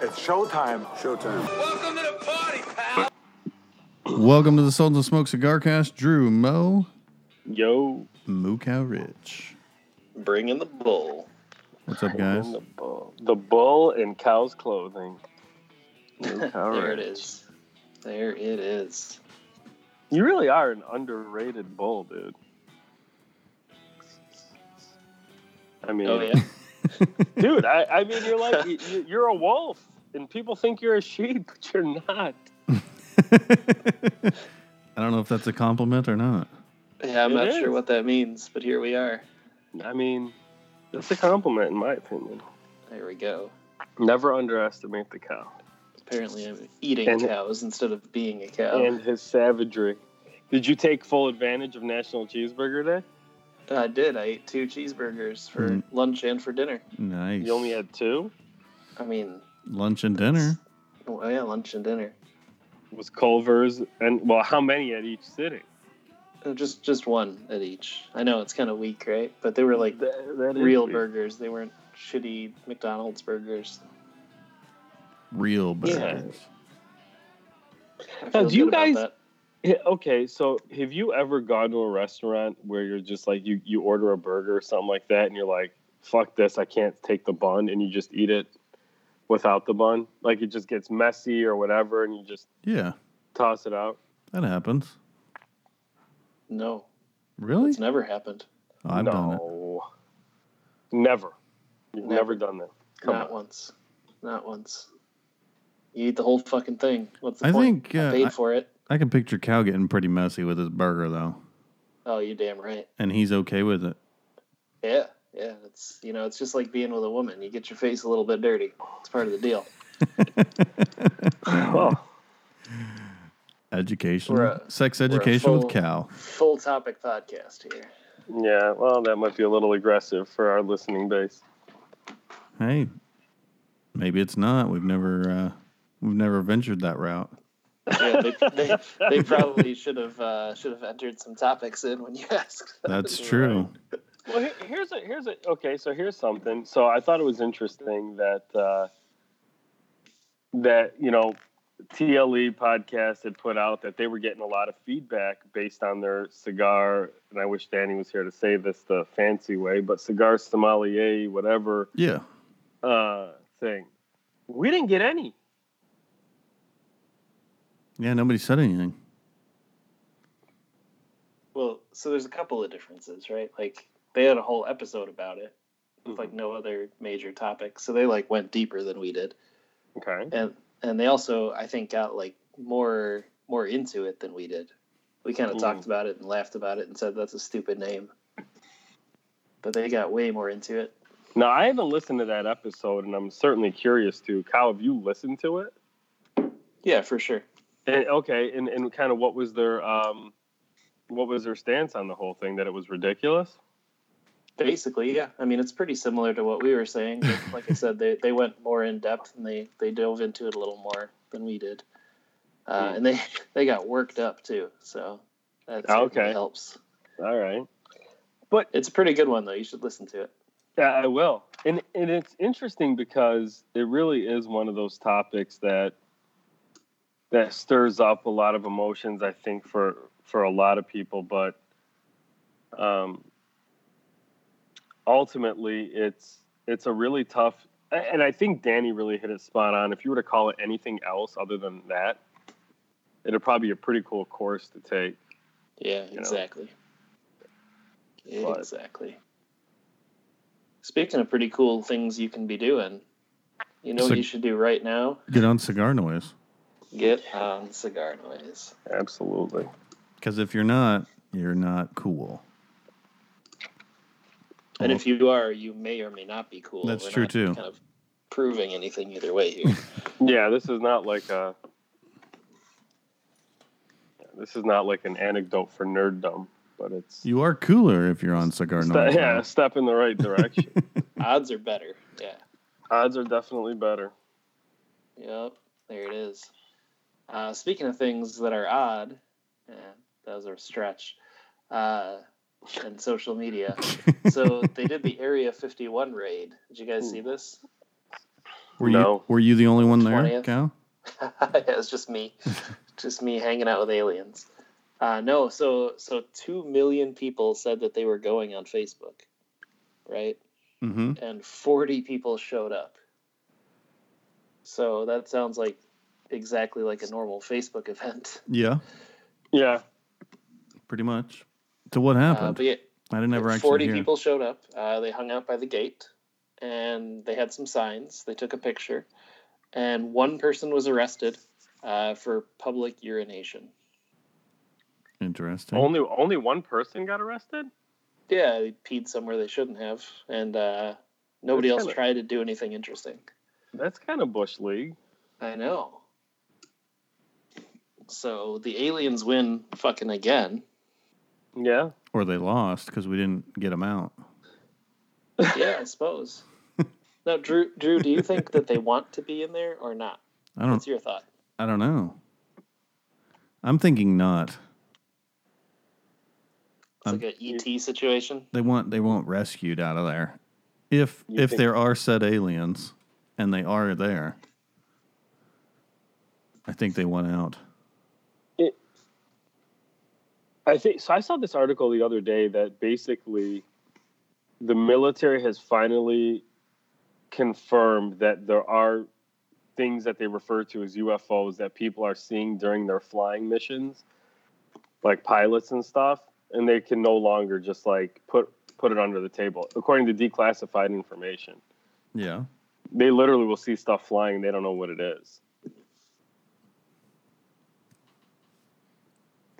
It's showtime. Showtime. Welcome to the party, pal. Welcome to the Sultans of Smoke Cigar Cast. Drew Mo, Yo, Moo Cow Rich. Bring in the bull. What's up, guys? the bull, the bull in cow's clothing. New cow There it ranch. is. There it is. You really are an underrated bull, dude. I mean, Oh yeah. dude, I, I mean, you're like you- you, you're a wolf, and people think you're a sheep, but you're not. I don't know if that's a compliment or not. Yeah, I'm It not is. sure what that means, but here we are. I mean, that's a compliment in my opinion. There we go. Never underestimate the cow Apparently, I'm eating And- cows instead of being a cow. and his savagery. Did you take full advantage of National Cheeseburger Day? I did. I ate two cheeseburgers for Mm. lunch and for dinner. Nice. You only had two. I mean, lunch and dinner. oh yeah, lunch and dinner. Was Culver's and well, how many at each sitting? Uh, Just just one at each. I know it's kind of weak, right? But they were like That- that is real burgers. They weren't shitty McDonald's burgers. Real burgers. I Now, do you guys- that. Yeah, okay, so have you ever gone to a restaurant where you're just like you you order a burger or something like that, and you're like, "Fuck this, I can't take the bun," and you just eat it without the bun, like it just gets messy or whatever, and you just Yeah, toss it out. that happens. No, Really? it's never happened. Oh, I've done it. never. You've never, Never. done that. Come Not on. once. Not once. You eat the whole fucking thing. What's the I point? think, uh, I paid I- for it. I can picture Cal getting pretty messy with his burger though, Oh, you damn right. and he's okay with it. Yeah, yeah. It's you know, it's just like being with a woman. You get your face a little bit dirty. It's part of the deal. Oh, Education, a- sex education full- with Cal. Full topic podcast here. yeah. Well, that might be a little aggressive for our listening base. Hey, maybe it's not. We've never, uh, we've never ventured that route. Yeah, they, they, they probably should have uh, should have entered some topics in when you asked. That's true. Well, here- here's a here's a okay. So here's something. So I thought it was interesting that uh, that you know TLE podcast had put out that they were getting a lot of feedback based on their cigar. And I wish Danny was here to say this the fancy way, but cigar sommelier, whatever Yeah. uh, thing. We didn't get any. Yeah. Nobody said anything. Well, so there's a couple of differences, right? Like they had a whole episode about it with Mm-hmm. like no other major topic. So they like went deeper than we did. Okay. and and they also I think got like more more into it than we did. We kind of Mm. talked about it and laughed about it and said that's a stupid name, but they got way more into it. Now I haven't listened to that episode, and I'm certainly curious to. Kyle, have you listened to it? Yeah, for sure. And, okay, and, and kind of what was their um, what was their stance on the whole thing? That it was ridiculous. Basically, yeah. I mean, it's pretty similar to what we were saying. But like I said, they, they went more in depth and they, they dove into it a little more than we did. Uh, Hmm. and they they got worked up too, so that okay. helps. All right, but It's a pretty good one though. You should listen to it. yeah, I will. And and it's interesting because it really is one of those topics that that stirs up a lot of emotions. I think for for a lot of people, but um, ultimately, it's it's a really tough. And I think Danny really hit it spot on. If you were to call it anything else other than that, it'd probably be a pretty cool course to take. Yeah, know. exactly. But- Exactly. Speaking of pretty cool things you can be doing, you know So- what you should do right now? Get on cigar noise. Get on cigar noise. Absolutely. Because if you're not, you're not cool. And if you are, you may or may not be cool. That's We're true, not too. Kind of proving anything either way here. Yeah, this is not like a. This is not like an anecdote for nerddom, but it's You are cooler if you're on cigar ste- noise. yeah, step in the right direction. Odds are better. Yeah. Odds are definitely better. Yep. There it is. Uh, speaking of things that are odd, yeah, that was a stretch. Uh, and social media. so they did the Area 51 raid. Did you guys see this? Were No. you were you the only one there, 20th. Cal? it was just me, just me hanging out with aliens. Uh, no, so so two million people said that they were going on Facebook, right? Mm-hmm. And forty people showed up. So that sounds like exactly like a normal Facebook event. Yeah, Yeah. pretty much. So what Uh, happened? but yeah, I didn't ever actually forty hear. people showed up. Uh, they hung out by the gate, and they had some signs. They took a picture, and one person was arrested uh, for public urination. Interesting. Only only one person got arrested. Yeah, they peed somewhere they shouldn't have, and uh, nobody That's else kinda- tried to do anything interesting. That's kind of bush league. I know. So the aliens win fucking again. Yeah. or they lost because we didn't get them out. Yeah, I suppose. now, Drew, Drew, do you think that they want to be in there or not? I don't. What's your thought? I don't know. I'm thinking not. It's Um, like a ET situation. They want they won't rescued out of there. If You if there are said aliens and they are there, I think they want out. I think so. I saw this article the other day that basically the military has finally confirmed that there are things that they refer to as UFOs that people are seeing during their flying missions, like pilots and stuff, and they can no longer just like put put it under the table. According to declassified information, Yeah. they literally will see stuff flying and they don't know what it is.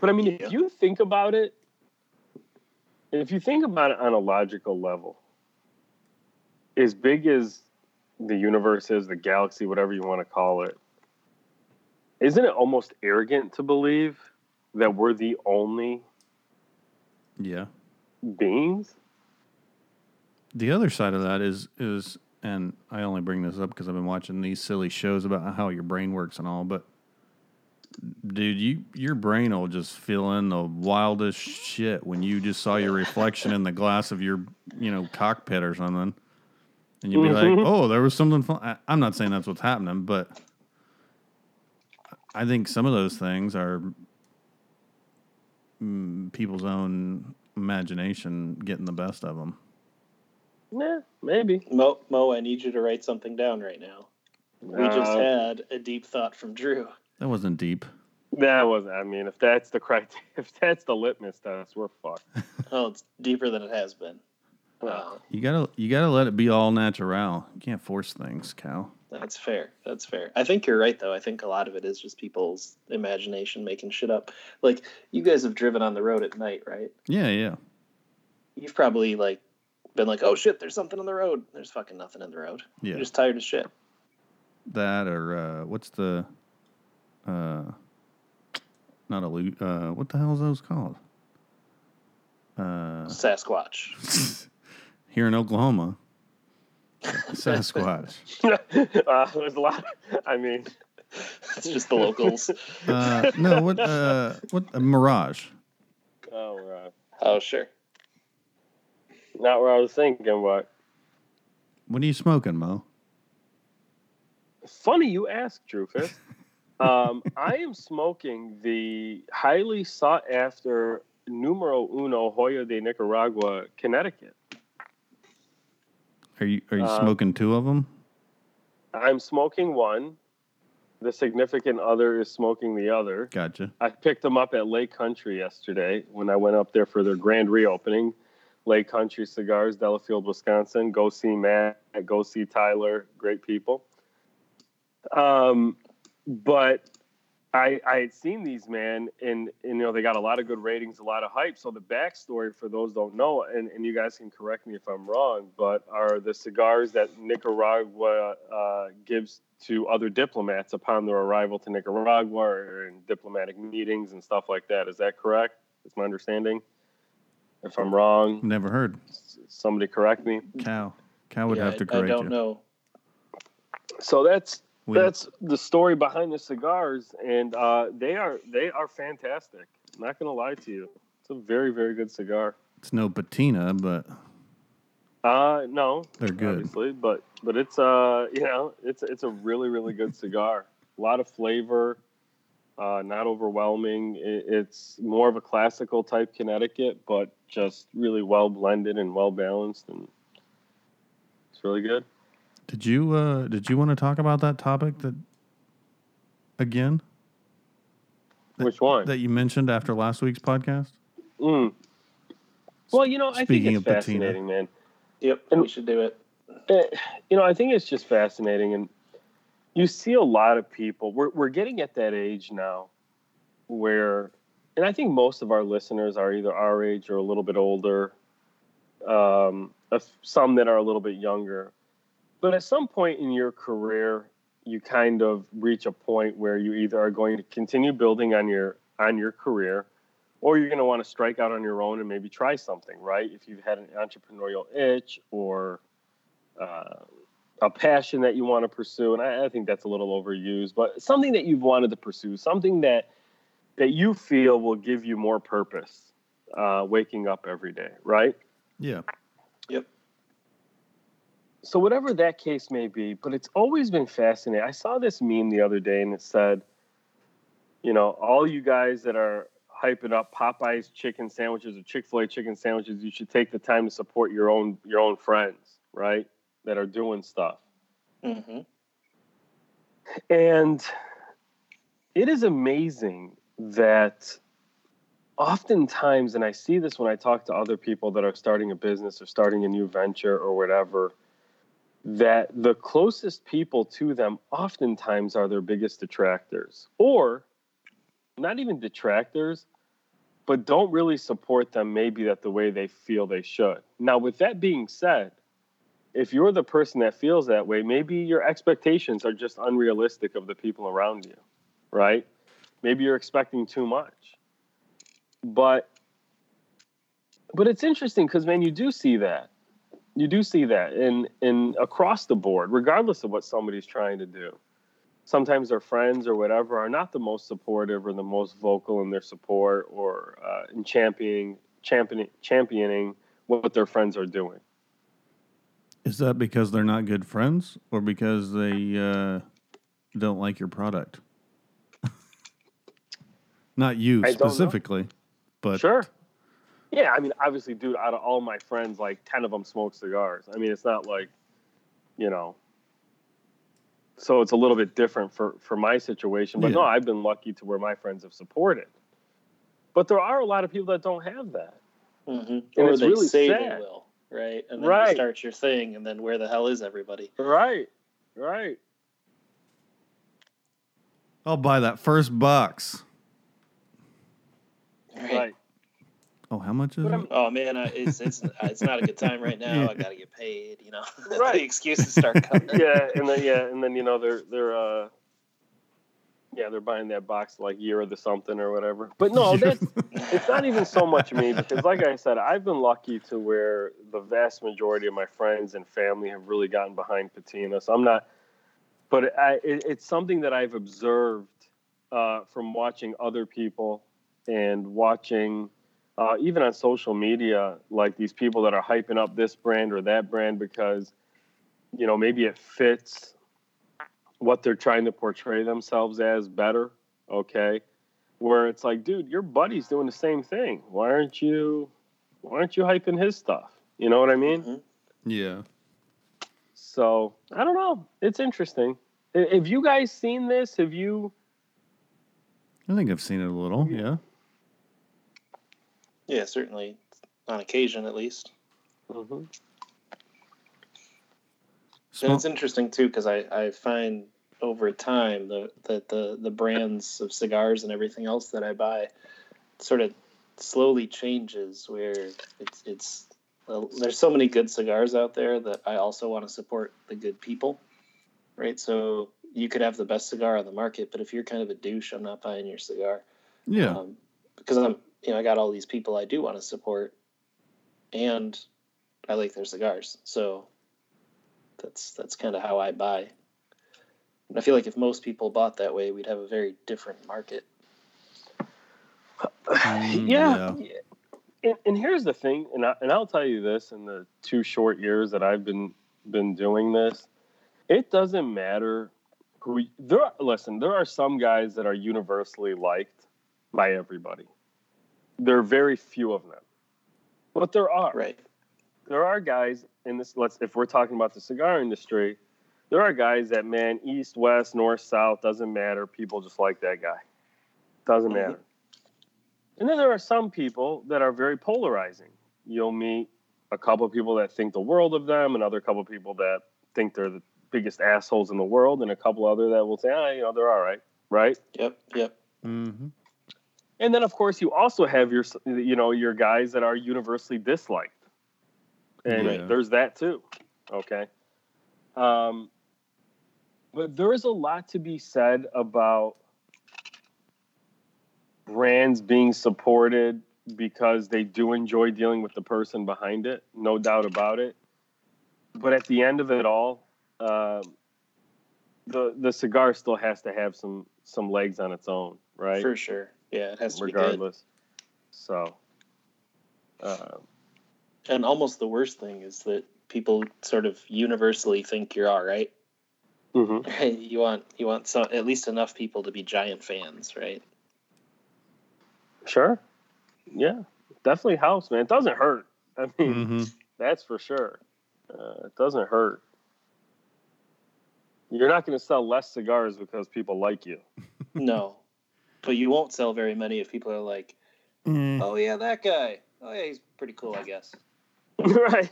But I mean, if you think about it, if you think about it on a logical level, as big as the universe is, the galaxy, whatever you want to call it, isn't it almost arrogant to believe that we're the only Yeah. beings? The other side of that is is and I only bring this up because I've been watching these silly shows about how your brain works and all, but dude, you your brain will just fill in the wildest shit when you just saw your reflection in the glass of your you know cockpit or something, and you'd be Mhm. like, oh, there was something. Fun. I, I'm not saying that's what's happening, but I think some of those things are mm, people's own imagination getting the best of them. Yeah, maybe. Mo, Mo, I need you to write something down right now. We just Uh, had a deep thought from Drew. That wasn't deep. That was. I mean, if that's the criteria, if that's the litmus test, we're fucked. Oh, it's deeper than it has been. Well, You gotta you gotta let it be all natural. You can't force things, Cal. that's fair. That's fair. I think you're right, though. I think a lot of it is just people's imagination making shit up. Like, you guys have driven on the road at night, right? Yeah, yeah. You've probably, like, been like, oh shit, there's something on the road. There's fucking nothing in the road. Yeah. You're just tired as shit. That or uh, what's the uh, not a lu- uh, what the hell is those called? Uh, Sasquatch. here in Oklahoma, Sasquatch. uh, there's a lot. I mean, it's just the locals. Uh, no, what uh, what a mirage? oh, Oh, sure. not where I was thinking. But What are you smoking, Mo? funny you ask, Drufus. Um, I am smoking the highly sought after numero uno Joya de Nicaragua, Connecticut. Are you are you Uh, smoking two of them? I'm smoking one. The significant other is smoking the other. Gotcha. I picked them up at Lake Country yesterday when I went up there for their grand reopening. Lake Country Cigars, Delafield, Wisconsin. Go see Matt. Go see Tyler. Great people. Um, but I I had seen these man, and, and you know they got a lot of good ratings, a lot of hype. So the backstory for those don't know, and, and you guys can correct me if I'm wrong, but are the cigars that Nicaragua uh, gives to other diplomats upon their arrival to Nicaragua or in diplomatic meetings and stuff like that. Is that correct? Is my understanding? If I'm wrong, Never heard. somebody correct me. Cow. Cow would Yeah, have to I, I don't you. know. So that's We- that's the story behind the cigars, and uh, they are they are fantastic. not gonna lie to you, it's a very very good cigar. It's no patina, but Uh, no, They're good. obviously, but but it's uh, you know, it's it's a really really good cigar. A lot of flavor, uh, not overwhelming. It, it's more of a classical type Connecticut, but just really well blended and well balanced, and it's really good. Did you uh did you want to talk about that topic that again That- Which one? that you mentioned after last week's podcast? Mm. Well, you know, I think Speaking it's of patina. fascinating, man. Yep, And- we should do it. Eh, you know, I think it's just fascinating, and you see a lot of people. We're we're getting at that age now, where, and I think most of our listeners are either our age or a little bit older. Um, of some that are a little bit younger, but at some point in your career, you kind of reach a point where you either are going to continue building on your on your career, or you're going to want to strike out on your own and maybe try something, right? If you've had an entrepreneurial itch or uh, a passion that you want to pursue, and I, I think that's a little overused, but something that you've wanted to pursue, something that that you feel will give you more purpose, uh, waking up every day, right? Yeah. So whatever that case may be, but it's always been fascinating. I saw this meme the other day and it said, you know, all you guys that are hyping up Popeyes chicken sandwiches or Chick-fil-A chicken sandwiches, you should take the time to support your own your own friends, right? That are doing stuff. hmm And it is amazing that oftentimes, and I see this when I talk to other people that are starting a business or starting a new venture or whatever, that the closest people to them oftentimes are their biggest detractors, or not even detractors, but don't really support them maybe that the way they feel they should. Now, with that being said, if you're the person that feels that way, maybe your expectations are just unrealistic of the people around you, right? Maybe you're expecting too much. But but it's interesting because man, you do see that. You do see that in in across the board, regardless of what somebody's trying to do. Sometimes their friends or whatever are not the most supportive or the most vocal in their support or uh, in championing championing championing what their friends are doing. Is that because they're not good friends or because they uh, don't like your product? not you I specifically, but Sure. Yeah, I mean, obviously, dude, out of all my friends, like 10 of them smoke cigars. I mean, it's not like, you know, so it's a little bit different for, for my situation. But no, I've been lucky to where my friends have supported. But there are a lot of people that don't have that. hmm And Or it's they really say sad. they will, right? And then Right. you start your thing, and then where the hell is everybody? Right. Right. I'll buy that first box. Right. Oh, how much is But it? Oh man, I, it's it's it's not a good time right now. Yeah. I gotta get paid. You know, Right. the excuses start coming. yeah, and then yeah, and then you know they're they're uh yeah, they're buying that box like year of the something or whatever. But no, that's it's not even so much me because like i said i've been lucky to where the vast majority of my friends and family have really gotten behind patina so i'm not but I, it, it's something that i've observed uh, from watching other people and watching uh, even on social media like these people that are hyping up this brand or that brand because you know maybe it fits what they're trying to portray themselves as better okay where it's like, dude, your buddy's doing the same thing. Why aren't you why aren't you hyping his stuff? You know what I mean? Mhm. yeah. So I don't know. It's interesting. Have you guys seen this? Have you I think I've seen it a little. Yeah. Yeah, certainly on occasion at least. Mhm. And it's interesting too because I, I find over time the, that the the brands of cigars and everything else that I buy sort of slowly changes where it's it's well, there's so many good cigars out there that I also want to support the good people, right? So you could have the best cigar on the market, but if you're kind of a douche, I'm not buying your cigar. yeah. um, because I'm you know I got all these people I do want to support, and I like their cigars, so that's that's kind of how I buy. And I feel like if most people bought that way, we'd have a very different market. Mm, yeah. and, and here's the thing, and I, and I'll tell you this: in the two short years that I've been been doing this, it doesn't matter who there. Are, listen, there are some guys that are universally liked by everybody. There are very few of them, but there are. Right. There are guys in this. Let's if we're talking about the cigar industry, there are guys that man, east, west, north, south doesn't matter. People just like that guy. Doesn't Mhm. matter. And then there are some people that are very polarizing. You'll meet a couple of people that think the world of them, another couple of people that think they're the biggest assholes in the world, and a couple other that will say, ah, you know, they're all right, right? Yep. Yep. Mm-hmm. And then, of course, you also have your, you know, your guys that are universally disliked, and Yeah. there's that too. Okay. Um, but there is a lot to be said about brands being supported because they do enjoy dealing with the person behind it, no doubt about it. But at the end of it all, um, the the cigar still has to have some some legs on its own, right? For sure. Yeah, it has to be good. regardless. So, uh, And almost the worst thing is that people sort of universally think you're all right. mhm. You want you want some at least enough people to be giant fans, right? sure, yeah, definitely helps, man. It doesn't hurt. I mean, Mm-hmm. that's for sure. Uh, it doesn't hurt. You're not going to sell less cigars because people like you. No. But you won't sell very many if people are like, Mm. "Oh yeah, that guy. Oh yeah, he's pretty cool, I guess." right?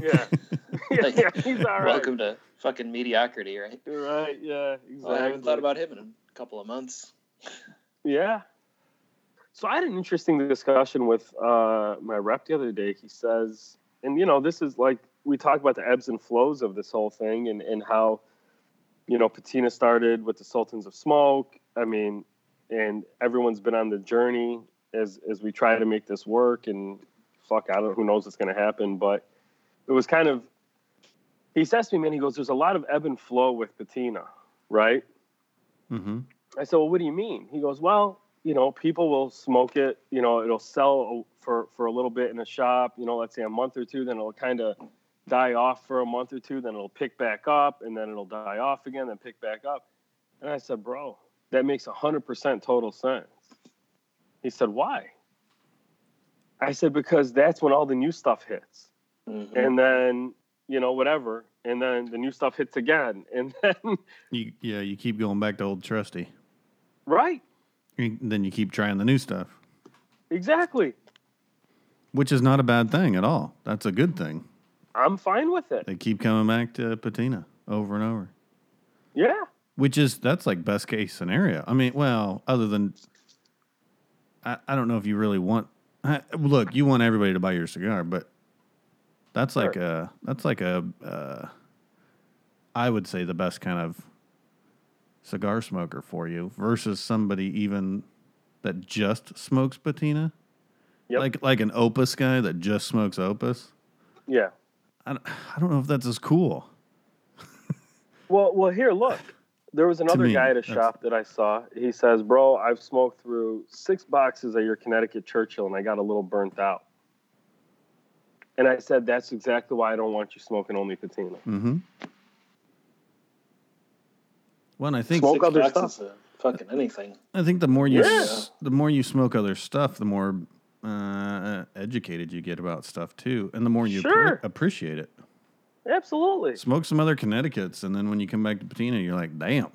Yeah. yeah, Like, yeah, he's all right. Welcome to fucking mediocrity, right? Right? Yeah. Exactly. Oh, I haven't thought about him in a couple of months. Yeah. So I had an interesting discussion with uh, my rep the other day. He says, and you know, this is like we talk about the ebbs and flows of this whole thing, and and how, you know, Patina started with the Sultans of Smoke. I mean, and everyone's been on the journey as as we try to make this work. And fuck, I don't who knows what's going to happen, but it was kind of. He says to me, man, he goes, "There's a lot of ebb and flow with Patina, right?" Mm-hmm. I said, well, what do you mean? He goes, well, you know, people will smoke it. You know, it'll sell for for a little bit in a shop. You know, let's say a month or two, then it'll kind of die off for a month or two, then it'll pick back up, and then it'll die off again, then pick back up. And I said, bro, that makes hundred percent total sense. He said, why? I said, because that's when all the new stuff hits Mhm. and then you know whatever and then the new stuff hits again and then You, yeah, you keep going back to old trusty. right You- Then you keep trying the new stuff, exactly which is not a bad thing at all. That's a good thing. i'm fine with it They keep coming back to patina over and over, yeah which is that's like best case scenario. I mean, well, other than I, I don't know if you really want. I, look, you want everybody to buy your cigar, but that's like a that's like a uh, I would say the best kind of cigar smoker for you versus somebody even that just smokes patina. Yep. Like like an opus guy that just smokes opus. yeah I don't, I don't know if that's as cool. well well here look there was another me, guy at a shop that i saw he says bro i've smoked through six boxes of your connecticut churchill and i got a little burnt out and i said that's exactly why i don't want you smoking only patina Mm-hmm. Well, I think Smoke other stuff. fucking anything. I think the more you Yeah. s- the more you smoke other stuff, the more uh, educated you get about stuff too, and the more you appre- Sure. appreciate it. Absolutely Smoke some other Connecticut's, and then when you come back to patina, you're like, damn.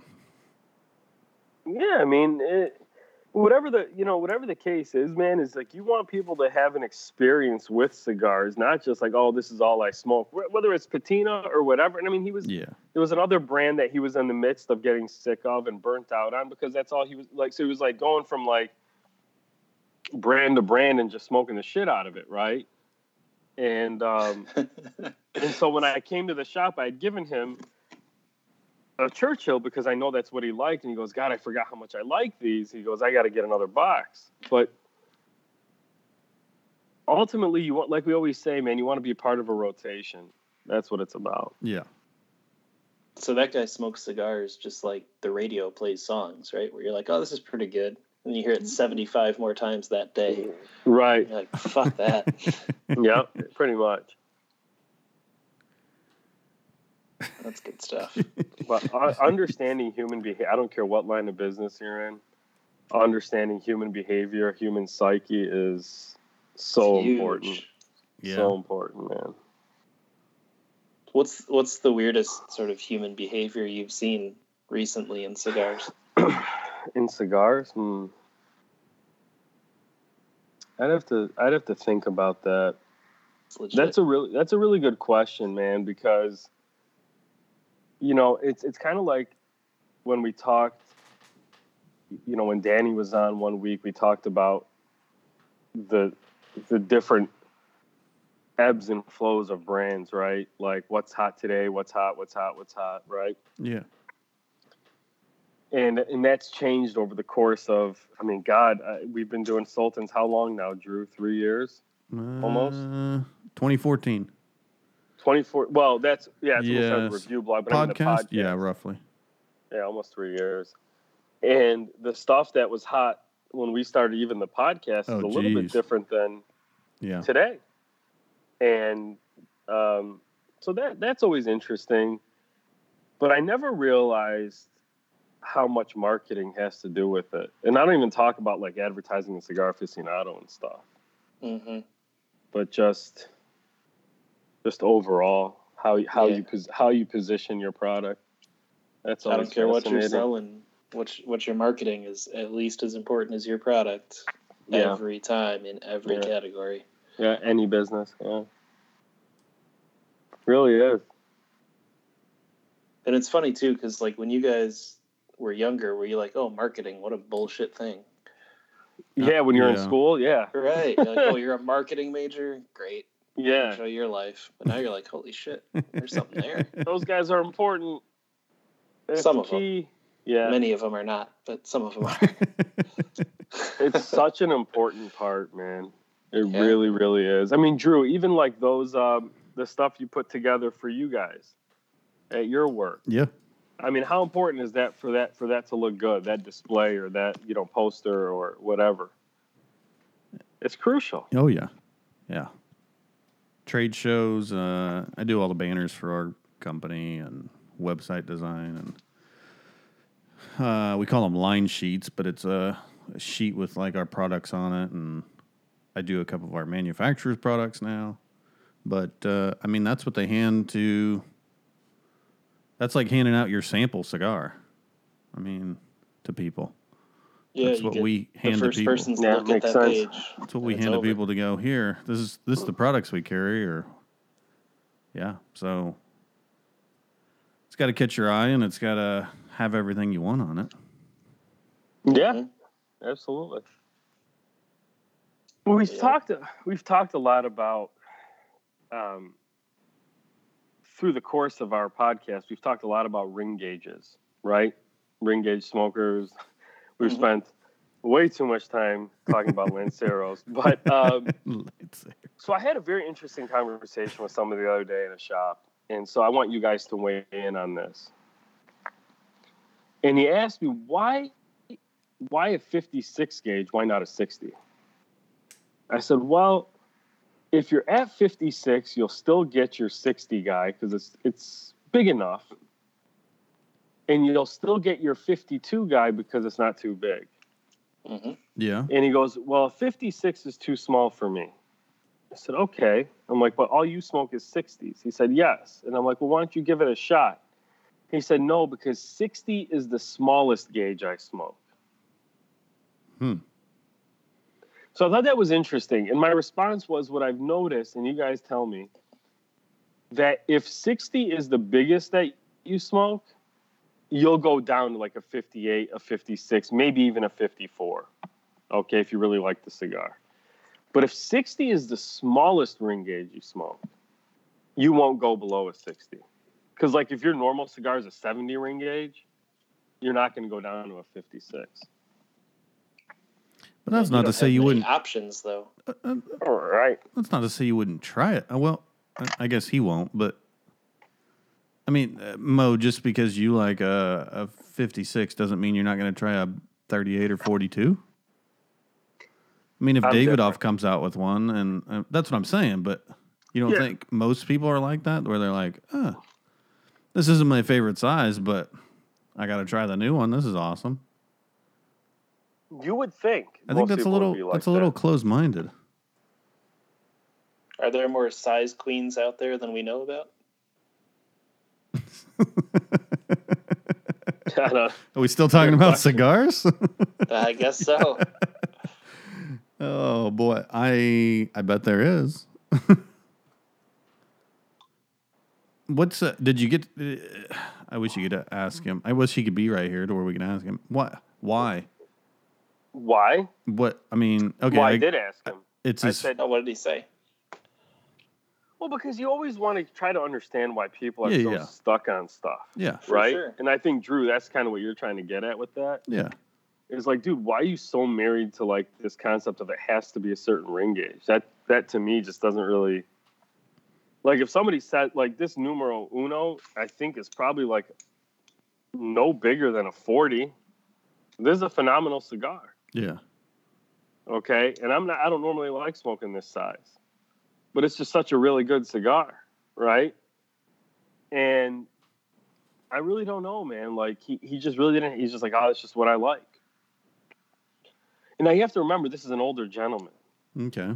Yeah, I mean, it, whatever the you know whatever the case is, man, is like you want people to have an experience with cigars, not just like oh this is all I smoke. Whether it's patina or whatever. And I mean, he was Yeah, there was another brand that he was in the midst of getting sick of and burnt out on because that's all he was like. So he was like going from like brand to brand and just smoking the shit out of it, right? And um, and so when I came to the shop, I had given him a Churchill because I know that's what he liked. And he goes, God, I forgot how much I like these. He goes, I got to get another box. But ultimately, you want, like we always say, man, you want to be a part of a rotation. That's what it's about. yeah, so that guy smokes cigars just like the radio plays songs, right? Where you're like, "Oh, this is pretty good," and you hear it 75 more times that day. Right. You're like, fuck that. yeah, pretty much. That's good stuff. But uh, understanding human behavior, I don't care what line of business you're in, understanding human behavior, human psyche is so important. Yeah. So important, man. What's what's the weirdest sort of human behavior you've seen recently in cigars? In cigars, hmm. I'd have to I'd have to think about that. That's a really that's a really good question, man, because you know, it's it's kind of like when we talked you know, when Danny was on one week, we talked about the the different ebbs and flows of brands, right? Like what's hot today, what's hot, what's hot, what's hot, right? Yeah. And and that's changed over the course of I mean, God, uh, we've been doing Sultans how long now, Drew? 3 years? Almost. Uh, 2014 24 well that's yeah it's Yes. review blog but I mean the podcast. podcast Yeah, roughly. yeah almost three years and the stuff that was hot when we started even the podcast Oh, is a little bit different than Yeah. today and um, so that that's always interesting but i never realized how much marketing has to do with it and i don't even talk about like advertising the cigar aficionado and stuff hmm but just just overall how how Yeah. you pos- how you position your product. That's all. I don't care what you're selling. What what you're marketing is at least as important as your product Yeah. every time in every Yeah. category. Yeah, any business. Yeah, really is. And it's funny too, because like when you guys were younger, were you like, "Oh, marketing, what a bullshit thing"? Yeah, when you're in school. Yeah, Right? You're like, "Oh, you're a marketing major, great, yeah. enjoy your life." But now you're like, "Holy shit, there's something there." Those guys are important. That's Some of of 'em. key. Yeah, Many of them are not, but some of them are. it's such an important part, man. It Yeah. really, really is. I mean, Drew, even like those, um, the stuff you put together for you guys at your work. yeah. I mean, how important is that for that for that to look good, that display or that you know poster or whatever? It's crucial. Oh yeah, yeah. Trade shows. Uh, I do all the banners for our company and website design, and uh, we call them line sheets, but it's a, a sheet with like our products on it, and I do a couple of our manufacturers' products now. But uh, I mean, that's what they hand to. That's like handing out your sample cigar. I mean, to people. Yeah, That's what get we the hand to first people. person to Yeah, look at that sense. page. That's what we and it's hand to people to go here. This is this is the products we carry, or yeah. So it's got to catch your eye, and it's got to have everything you want on it. Yeah, Mhm. absolutely. Well, we've Yeah. talked we've talked a lot about um, through the course of our podcast. We've talked a lot about ring gauges, right? Ring gauge smokers. We've Mhm. spent way too much time talking about Lanceros, but um, So I had a very interesting conversation with somebody the other day in a shop, and so I want you guys to weigh in on this. And he asked me why, why a 56 gauge? Why not a 60? I said, well, if you're at 56, you'll still get your 60 guy because it's it's big enough, and you'll still get your 52 guy because it's not too big. Mhm. Yeah. And he goes, Well, 56 is too small for me. I said, Okay. I'm like, But all you smoke is 60s. He said, Yes. And I'm like, Well, why don't you give it a shot? He said, No, because 60 is the smallest gauge I smoke. Hmm. So I thought that was interesting. And my response was what I've noticed, and you guys tell me, that if 60 is the biggest that you smoke, you'll go down to like a 58, a 56, maybe even a 54. Okay, if you really like the cigar. But if 60 is the smallest ring gauge you smoke, you won't go below a 60. Because, like, if your normal cigar is a 70 ring gauge, you're not going to go down to a 56. But that's You not to say you wouldn't. options though. Uh, uh, All right. that's not to say you wouldn't try it. Uh, well, I- I guess he won't. But I mean, uh, Mo, just because you like a, a 56 doesn't mean you're not going to try a 38 or 42. I mean, if I'm Davidoff different. comes out with one, and uh, that's what I'm saying, but you don't Yeah. think most people are like that, where they're like, oh, this isn't my favorite size, but I got to try the new one. This is awesome. You would think. I think that's a little like that's a little that. close minded. Are there more size queens out there than we know about? Are we still talking about question. cigars? I guess so. oh boy, I I bet there is. What's uh, did you get? Uh, I wish you could ask him. I wish he could be right here to where we can ask him. What? Why? Why? What? I mean, okay, well, I, I- did ask him. it's I his, said, oh, what did he say? well, because you always want to try to understand why people are Yeah, so yeah. stuck on stuff, yeah, For right? sure. And I think Drew, that's kind of what you're trying to get at with that. yeah, it's like, dude, why are you so married to like this concept of it has to be a certain ring gauge? That that to me just doesn't really. Like if somebody said like this numero uno, I think is probably like no bigger than a forty. This is a phenomenal cigar. Yeah. okay and i'm not i don't normally like smoking this size but it's just such a really good cigar right and i really don't know man like he, he just really didn't he's just like ah, oh that's just what i like and now you have to remember this is an older gentleman Okay.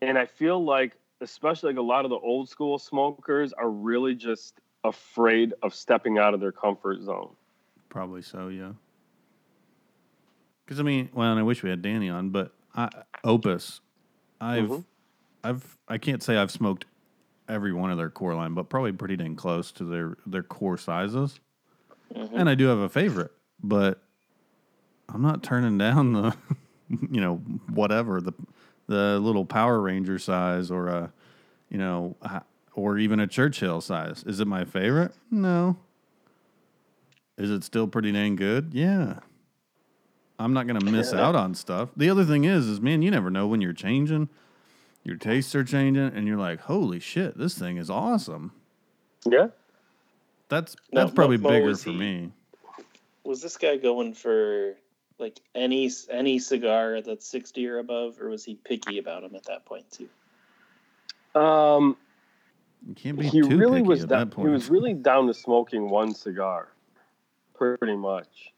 and i feel like especially like a lot of the old school smokers are really just afraid of stepping out of their comfort zone Probably so, yeah. Because I mean, well, and I wish we had Danny on, but I, Opus, I've, Mhm. I've, I can't say I've smoked every one of their core line, but probably pretty dang close to their their core sizes. Mhm. And I do have a favorite, but I'm not turning down the, you know, whatever the the little Power Ranger size or a, you know, or even a Churchill size. Is it my favorite? No. Is it still pretty dang good? Yeah. I'm not gonna miss out on stuff. The other thing is, is man, you never know when you're changing. Your tastes are changing, and you're like, "Holy shit, this thing is awesome." yeah That's Now, that's probably Mo- Mo, bigger for he- me. Was this guy going for like any any cigar that's sixty or above, or was he picky about them at that point too? um You can't be he too really picky was at down, that point. he was really down to smoking one cigar pretty much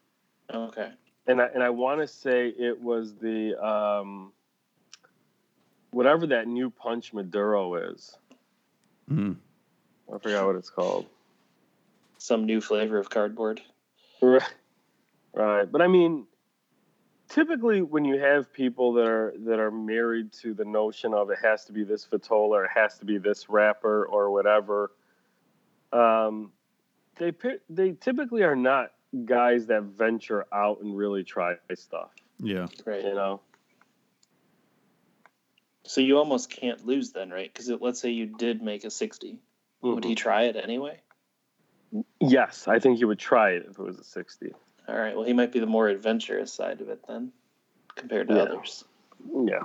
Okay. And I, and I want to say it was the um whatever that new punch Maduro is Mm. I forgot what it's called Some new flavor of cardboard. right right but I mean typically when you have people that are that are married to the notion of it has to be this Vitola or it has to be this wrapper or whatever um they they typically are not guys that venture out and really try stuff Yeah. Right. you know So you almost can't lose then, right? Because let's say you did make a 60. Would he try it anyway? yes i think he would try it if it was a 60 All right. Well, he might be the more adventurous side of it then, compared to Yeah. others. Yeah.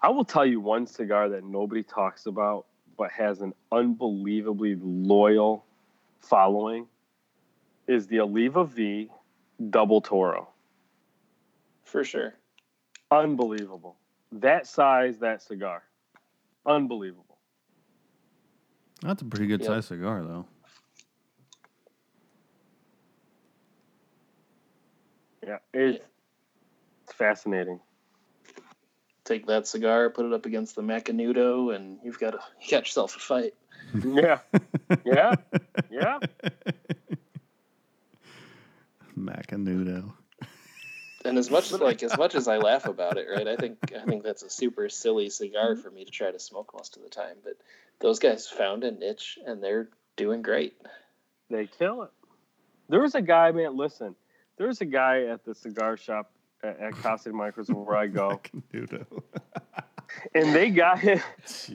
I will tell you one cigar that nobody talks about, but has an unbelievably loyal following is the Oliva V Double Toro. For sure. Unbelievable. That size, that cigar. Unbelievable. That's a pretty good Yep. sized cigar, though. Yeah. It's, it's fascinating. Take that cigar, put it up against the Macanudo, and you've got a, you got yourself a fight. Yeah. Yeah. Yeah. Macanudo. And as much like as much as I laugh about it, right? I think I think that's a super silly cigar for me to try to smoke most of the time. But those guys found a niche and they're doing great. They kill it. There was a guy, man. Listen, there was a guy at the cigar shop at, at Casa de Micros where I go, Macanudo. and they got it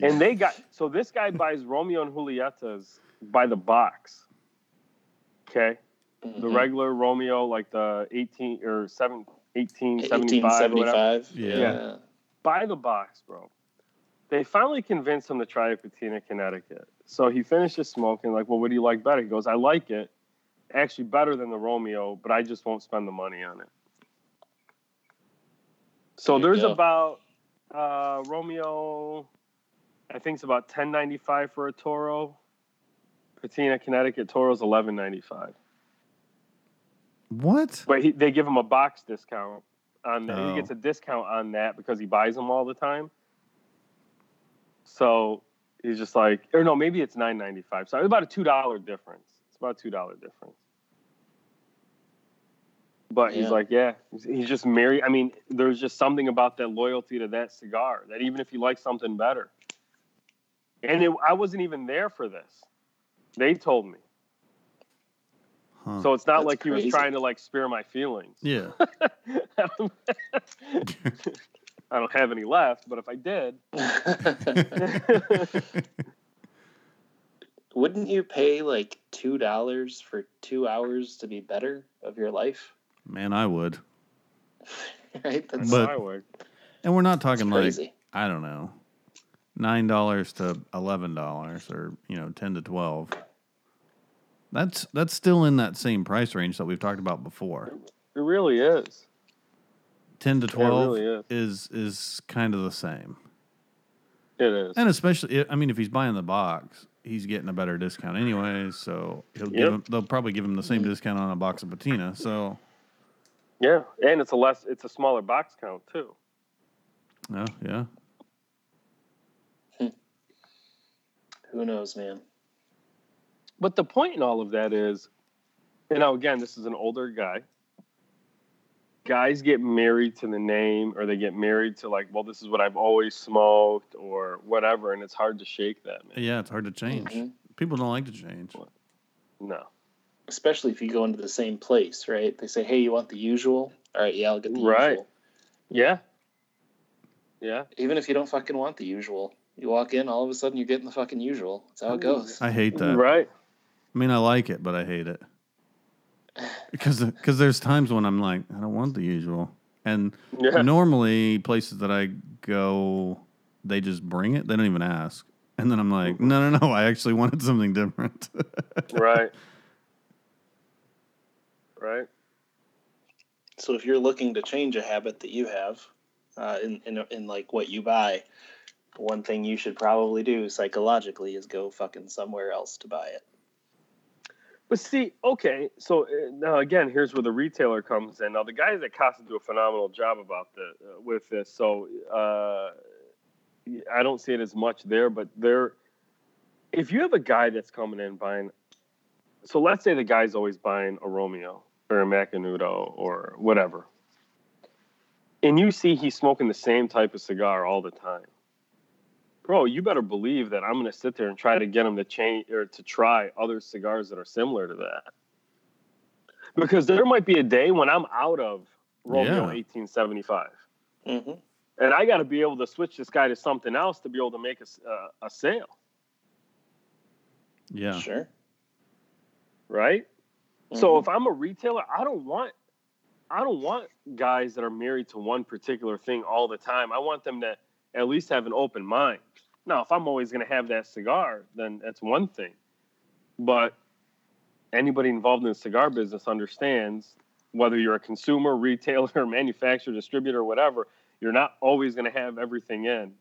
and they got. So this guy buys Romeo and Julietas by the box. Okay, the Mhm. regular Romeo, like the eighteen or seven, 1875 or whatever. 1875. Yeah. yeah. Buy the box, bro. They finally convinced him to try a Patina, Connecticut. So he finishes smoking. Like, well, what do you like better? He goes, I like it, actually better than the Romeo, but I just won't spend the money on it. So There there's go. about uh, Romeo. I think it's about ten ninety five for a Toro. Patina, Connecticut Toro's eleven ninety five. What? But he, they give him a box discount on that. Oh. He gets a discount on that because he buys them all the time. So he's just like, or no, maybe it's nine ninety five. So it's about a two dollar difference. It's about a two dollar difference. But he's like, yeah, he's- he's just married. I mean, there's just something about that loyalty to that cigar that even if he likes something better, and it, I wasn't even there for this. They told me, Huh. so it's not That's like he was trying to like spare my feelings. yeah. I don't, I don't have any left, but if I did, Wouldn't you pay like two dollars for two hours to be better of your life? Man, I would. right? That's know But- I would. And we're not that's talking like. I don't know, nine dollars to eleven dollars, or you know, ten to twelve. That's that's still in that same price range that we've talked about before. It really is. Ten to twelve really is is kind of the same, It is. and especially I mean, if he's buying the box, he's getting a better discount anyway. So he'll give Yep. him, they'll probably give him the same discount on a box of patina. So Yeah, and it's a less, it's a smaller box count too. yeah, yeah. Who knows, man? But the point in all of that is, you know, again, this is an older guy. Guys get married to the name, or they get married to like, well, this is what I've always smoked, or whatever, and it's hard to shake that, man. Yeah, it's hard to change. Mhm. People don't like to change. No, Especially if you go into the same place, right? They say, "Hey, you want the usual?" All right, yeah, I'll get the Right. usual. yeah, yeah, Even if you don't fucking want the usual, you walk in, all of a sudden you're getting the fucking usual. That's how it goes. I hate that. right. I mean, I like it, but I hate it because because there's times when I'm like, I don't want the usual, and Yeah, normally places that I go, they just bring it. They don't even ask, and then I'm like, Mm-hmm. no, no, no, I actually wanted something different. right, right. So if you're looking to change a habit that you have, uh, in, in in like what you buy, one thing you should probably do psychologically is go fucking somewhere else to buy it. But see, okay, so uh, now again, here's where the retailer comes in. Now the guys at Casa do a phenomenal job about the uh, with this. So uh, I don't see it as much there, but there, if you have a guy that's coming in buying, so let's say the guy's always buying a Romeo or a Macanudo or whatever, and you see he's smoking the same type of cigar all the time bro, you better believe that I'm going to sit there and try to get him to change or to try other cigars that are similar to that. Because there might be a day when I'm out of Romeo Yeah. 1875, Mm-hmm. and I got to be able to switch this guy to something else to be able to make a, s- uh, a sale, yeah, Sure. right? So Mhm. if I'm a retailer, I don't want I don't want guys that are married to one particular thing all the time. I want them to at least have an open mind. Now, if I'm always going to have that cigar, then that's one thing. But anybody involved in the cigar business understands whether you're a consumer, retailer, manufacturer, distributor, whatever, you're not always going to have everything in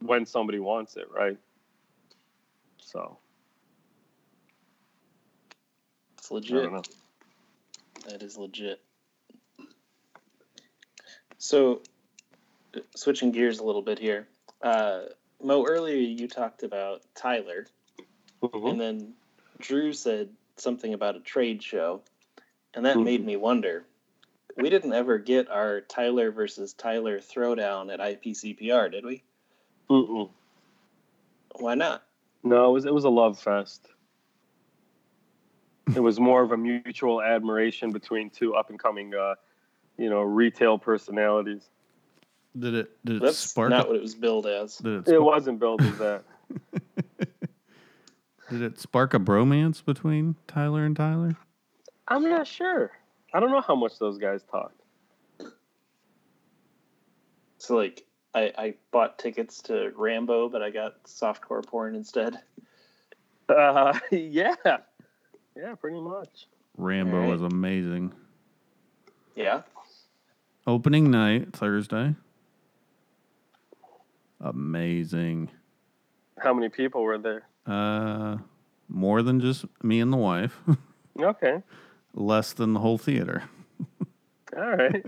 when somebody wants it, right? So, it's I legit. don't know. That is legit. So, switching gears a little bit here. Uh, Mo, earlier you talked about Tyler, Mhm. and then Drew said something about a trade show, and that Mhm. made me wonder. We didn't ever get our Tyler versus Tyler throwdown at IPCPR, did we? Mm-mm. Why not? No, it was it was a love fest. It was more of a mutual admiration between two up and coming, uh, you know, retail personalities. Did it did it That's spark? not a- what it was billed as. did it, It wasn't billed as that. did it spark a bromance between Tyler and Tyler? I'm not sure. I don't know how much those guys talked. So, like, I, I bought tickets to Rambo, but I got softcore porn instead. Uh, yeah, yeah, pretty much. Rambo Alright. was amazing. Yeah. Opening night Thursday. Amazing. How many people were there? Uh, more than just me and the wife. Okay. Less than the whole theater. All right.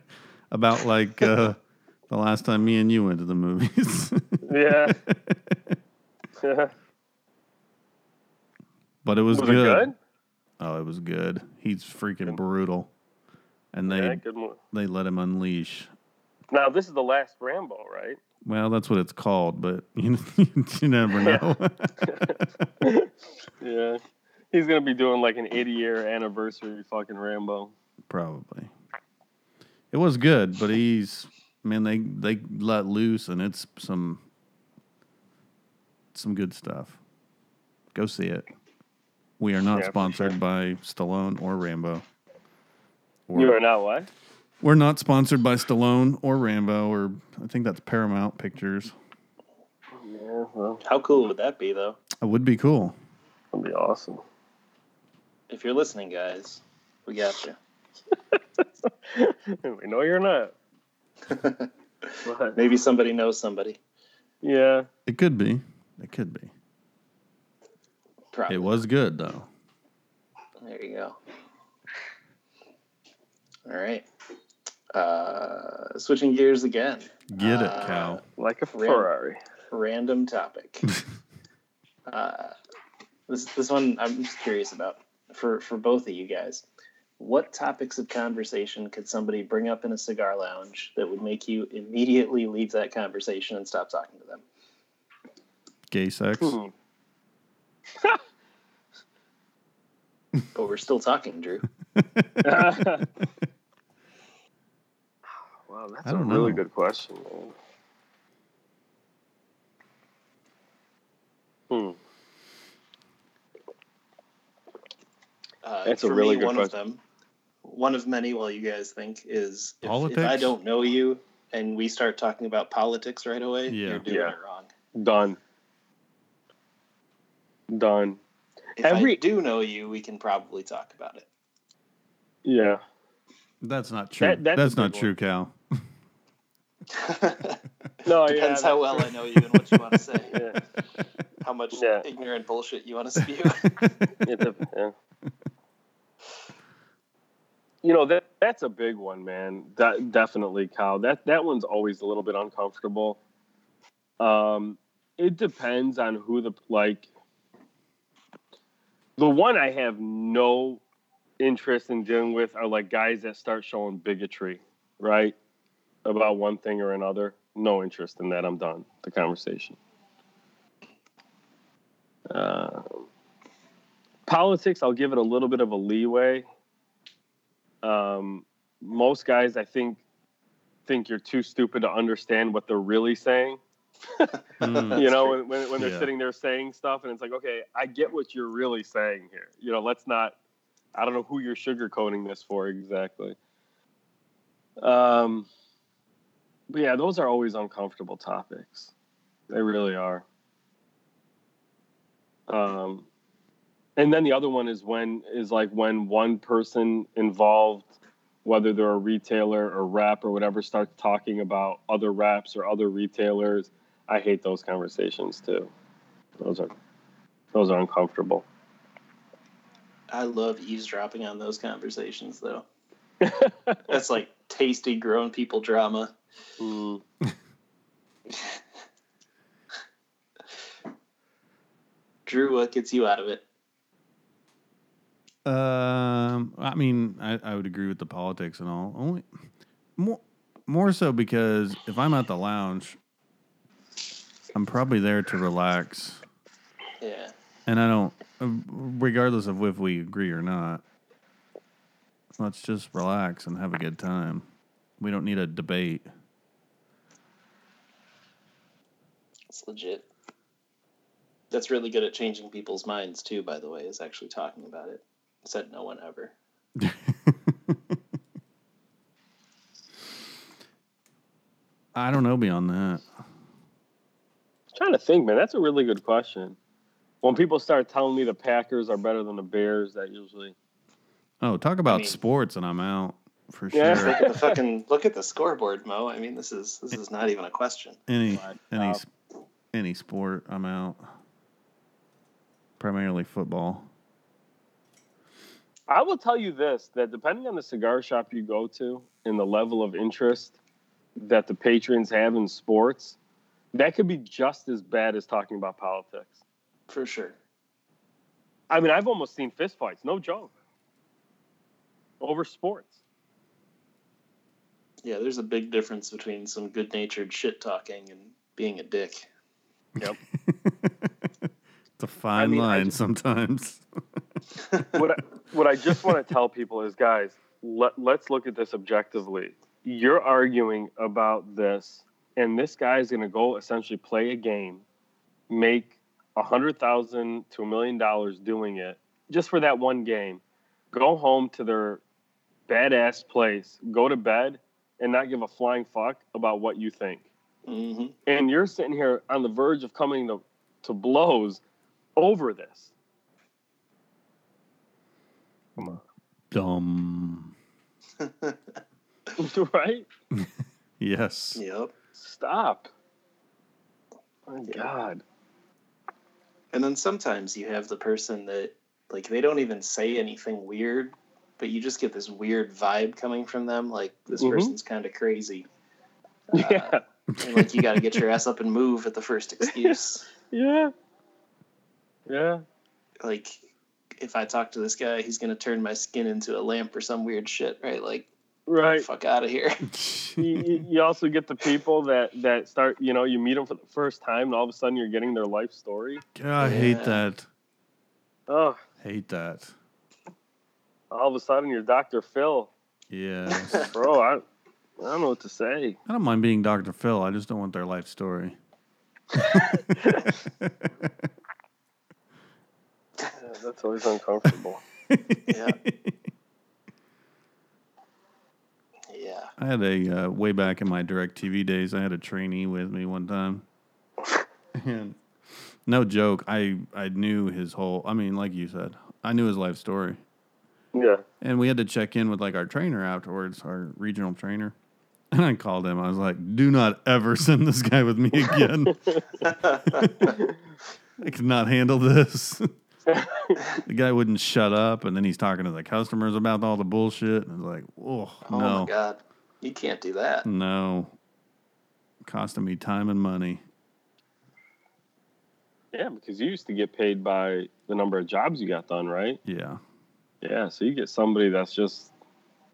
About like uh, the last time me and you went to the movies. yeah. but it was, Was it good. good? Oh, it was good. He's freaking brutal, and they Yeah, good they let him unleash. Now this is the last Rambo, right? Well, that's what it's called, but you you never know. Yeah. He's gonna be doing like an 80 year anniversary fucking Rambo. Probably. It was good, but he's man. They they let loose, and it's some some good stuff. Go see it. We are not Yeah, sponsored sure. by Stallone or Rambo. Or- You are not what? We're not sponsored by Stallone or Rambo, or I think that's Paramount Pictures. Yeah, well, How cool would that be, though? It would be cool. that'd be awesome. If you're listening, guys, we got you. we know you're not. Maybe somebody knows somebody. yeah. It could be. It could be. Probably. It was good though. There you go. All right. Uh, switching gears again. Get it, Uh, cow. Like a Ram- Ferrari. Random topic. uh, this this one I'm just curious about for for both of you guys. What topics of conversation could somebody bring up in a cigar lounge that would make you immediately leave that conversation and stop talking to them? Gay sex. Hmm. But we're still talking, Drew. wow, that's I a don't really know. good question, man. Hmm. Uh, That's a really me, good one question. of them, one of many. While you guys think is if, if I don't know you and we start talking about politics right away, Yeah. you're doing Yeah. it wrong. Done. Done. If Every- I do know you, we can probably talk about it. Yeah. That's not true. That- that's that's not big true, Cal. No, yeah. Depends how that's well true. I know you and what you want to say. Yeah. How much Yeah. ignorant bullshit you want to spew. It's a- yeah. You know that that's a big one, man. That definitely, Kyle. That that one's always a little bit uncomfortable. Um, it depends on who the like. The one I have no interest in dealing with are like guys that start showing bigotry, right, about one thing or another. No interest in that. I'm done. The conversation. Uh, politics, I'll give it a little bit of a leeway. Um, most guys, I think, think you're too stupid to understand what they're really saying. Mm. you know, when, when, when they're Yeah. sitting there saying stuff, and it's like, okay, I get what you're really saying here. You know, let's not. I don't know who you're sugarcoating this for exactly. Um, yeah, those are always uncomfortable topics. They really are. Um, and then the other one is when is like when one person involved, whether they're a retailer or rep or whatever, starts talking about other reps or other retailers. I hate those conversations too. Those are those are uncomfortable. I love eavesdropping on those conversations, though. That's like tasty grown people drama. Mm. Drew, what gets you out of it? Um, I mean, I, I would agree with the politics and all. Only more, more so because if I'm at the lounge, I'm probably there to relax, Yeah. and I don't, regardless of if we agree or not. Let's just relax and have a good time. We don't need a debate. It's legit. That's really good at changing people's minds too, by the way, is actually talking about it. Said no one ever. I don't know beyond that. I'm trying to think, man. That's a really good question. When people start telling me the Packers are better than the Bears, that usually Oh, talk about mean- sports, and I'm out. for Yeah. sure. Look at the fucking look at the scoreboard, Mo. I mean, this is this is not even a question. Any any uh, s- any sport, I'm out. Primarily football. I will tell you this: that depending on the cigar shop you go to and the level of interest that the patrons have in sports, that could be just as bad as talking about politics. For sure. I mean, I've almost seen fistfights, no joke, over sports. Yeah, there's a big difference between some good natured shit talking and being a dick. Yep. It's a fine mean, I line just- sometimes. what I, what I just want to tell people is, guys, let, let's look at this objectively. You're arguing about this, and this guy is going to go essentially play a game, make a hundred thousand to a million dollars doing it just for that one game, go home to their badass place, go to bed, and not give a flying fuck about what you think. Hmm And you're sitting here on the verge of coming to, to blows over this. Come on. Dumb. right? Yes. Yep. Stop. My God. And then sometimes you have the person that like they don't even say anything weird, but you just get this weird vibe coming from them. Like this Mhm. person's kind of crazy. Uh, Yeah. And like you got to get your ass up and move at the first excuse. Yeah. Yeah. like if I talk to this guy, he's gonna turn my skin into a lamp or some weird shit, right? Like Right. fuck out of here. you, you- you also get the people that that start. You know, you meet them for the first time, and all of a sudden you're getting their life story. God, I hate that. Oh, Hate that. all of a sudden you're Dr. Phil, Yeah, bro. I, I don't know what to say. I don't mind being Dr. Phil. I just don't want their life story. Yeah, that's always uncomfortable. yeah. Yeah. I had a uh, way back in my DirecTV days. I had a trainee with me one time, and no joke, I I knew his whole. I mean, like you said, I knew his life story, Yeah. and we had to check in with like our trainer afterwards, our regional trainer. And I called him. I was like, "Do not ever send this guy with me again. I cannot handle this." the guy wouldn't shut up, and then he's talking to the customers about all the bullshit. And I was like, "Oh, Oh no." my god. You can't do that. No. Costing me time and money. Yeah, because you used to get paid by the number of jobs you got done, right? Yeah. Yeah, so you get somebody that's just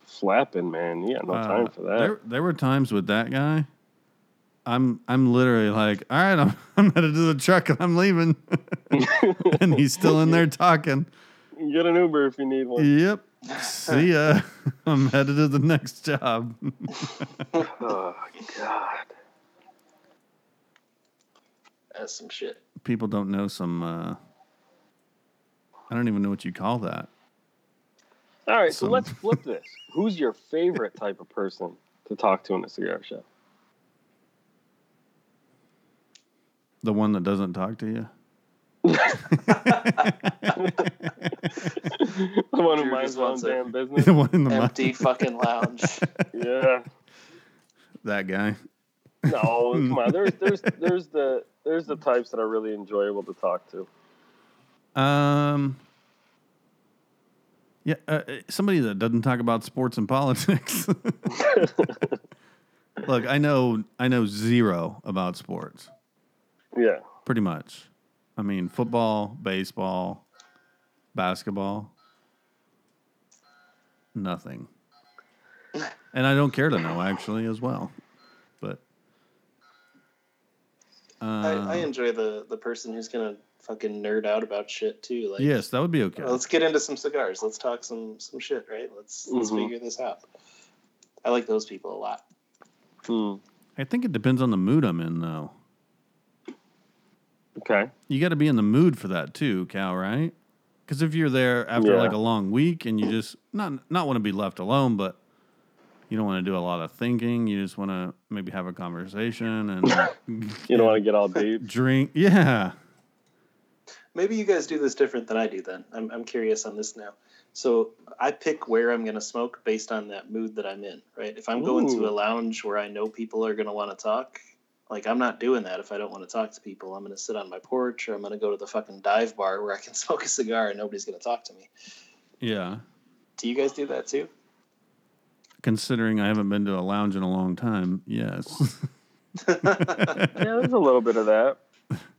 flapping, man. You got no Uh, time for that. There, there were times with that guy. I'm I'm literally like, all right, I'm I'm headed to the truck and I'm leaving, and he's still in there talking. Get an Uber if you need one. Yep. See ya. I'm headed to the next job. Oh God. That's some shit. People don't know some. uh I don't even know what you call that. All right, so Some- let's flip this. Who's your favorite type of person to talk to in a cigar shop? The one that doesn't talk to you. the one who minds just his own wants damn business. the one in the mi- Empty fucking lounge. Yeah. that guy. No, come on. There's there's there's the there's the types that are really enjoyable to talk to. Um. Yeah, uh, uh, somebody that doesn't talk about sports and politics. Look, I know, I know zero about sports, Yeah. pretty much. I mean, football, baseball, basketball, nothing. And I don't care to know actually as well, but. Uh, I, I enjoy the the person who's gonna fucking nerd out about shit too. Like, yes, that would be okay. let's get into some cigars. Let's talk some some shit, right? Let's let's Mhm. figure this out. I like those people a lot. Hmm. I think it depends on the mood I'm in, though. Okay. You got to be in the mood for that too, Cal. Right? Because if you're there after Yeah. like a long week and you just not not want to be left alone, but you don't want to do a lot of thinking. You just want to maybe have a conversation and You don't want to get all deep. drink. Yeah, maybe you guys do this different than I do. Then I'm I'm curious on this now. So I pick where I'm going to smoke based on that mood that I'm in. Right. If I'm going to a lounge where I know people are going to want to talk, like I'm not doing that if I don't want to talk to people. I'm going to sit on my porch or I'm going to go to the fucking dive bar where I can smoke a cigar and nobody's going to talk to me. Yeah. Do you guys do that too? Considering I haven't been to a lounge in a long time, yes. Yeah, there's a little bit of that.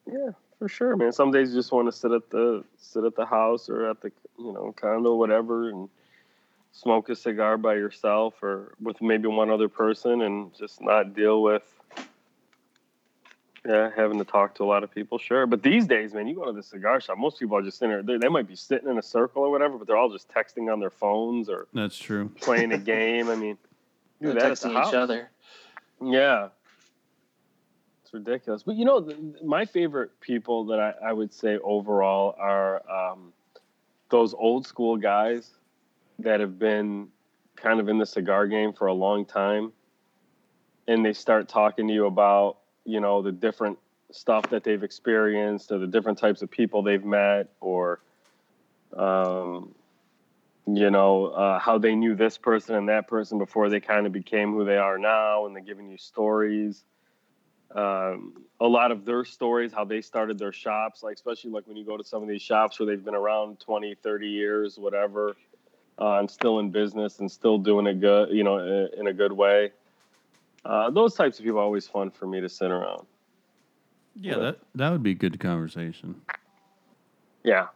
Yeah, for sure, man. Some days you just want to sit at the sit at the house or at the you know condo, whatever, and smoke a cigar by yourself or with maybe one other person, and just not deal with yeah having to talk to a lot of people. Sure, but these days, man, you go to the cigar shop. Most people are just sitting there. They, they might be sitting in a circle or whatever, but they're all just texting on their phones or That's true. playing a game. I mean, do Or that at the texting house. each other. Yeah. Ridiculous. But you know, my favorite people that I, I would say overall are um, those old school guys that have been kind of in the cigar game for a long time. And they start talking to you about, you know, the different stuff that they've experienced or the different types of people they've met or, um, you know, uh, how they knew this person and that person before they kind of became who they are now, and they're giving you stories. Um, a lot of their stories, how they started their shops, like especially like when you go to some of these shops where they've been around 20, 30 years, whatever, uh, and still in business and still doing it good, you know, in, in a good way. Uh, those types of people are always fun for me to sit around. Yeah, that that would be good conversation. Yeah.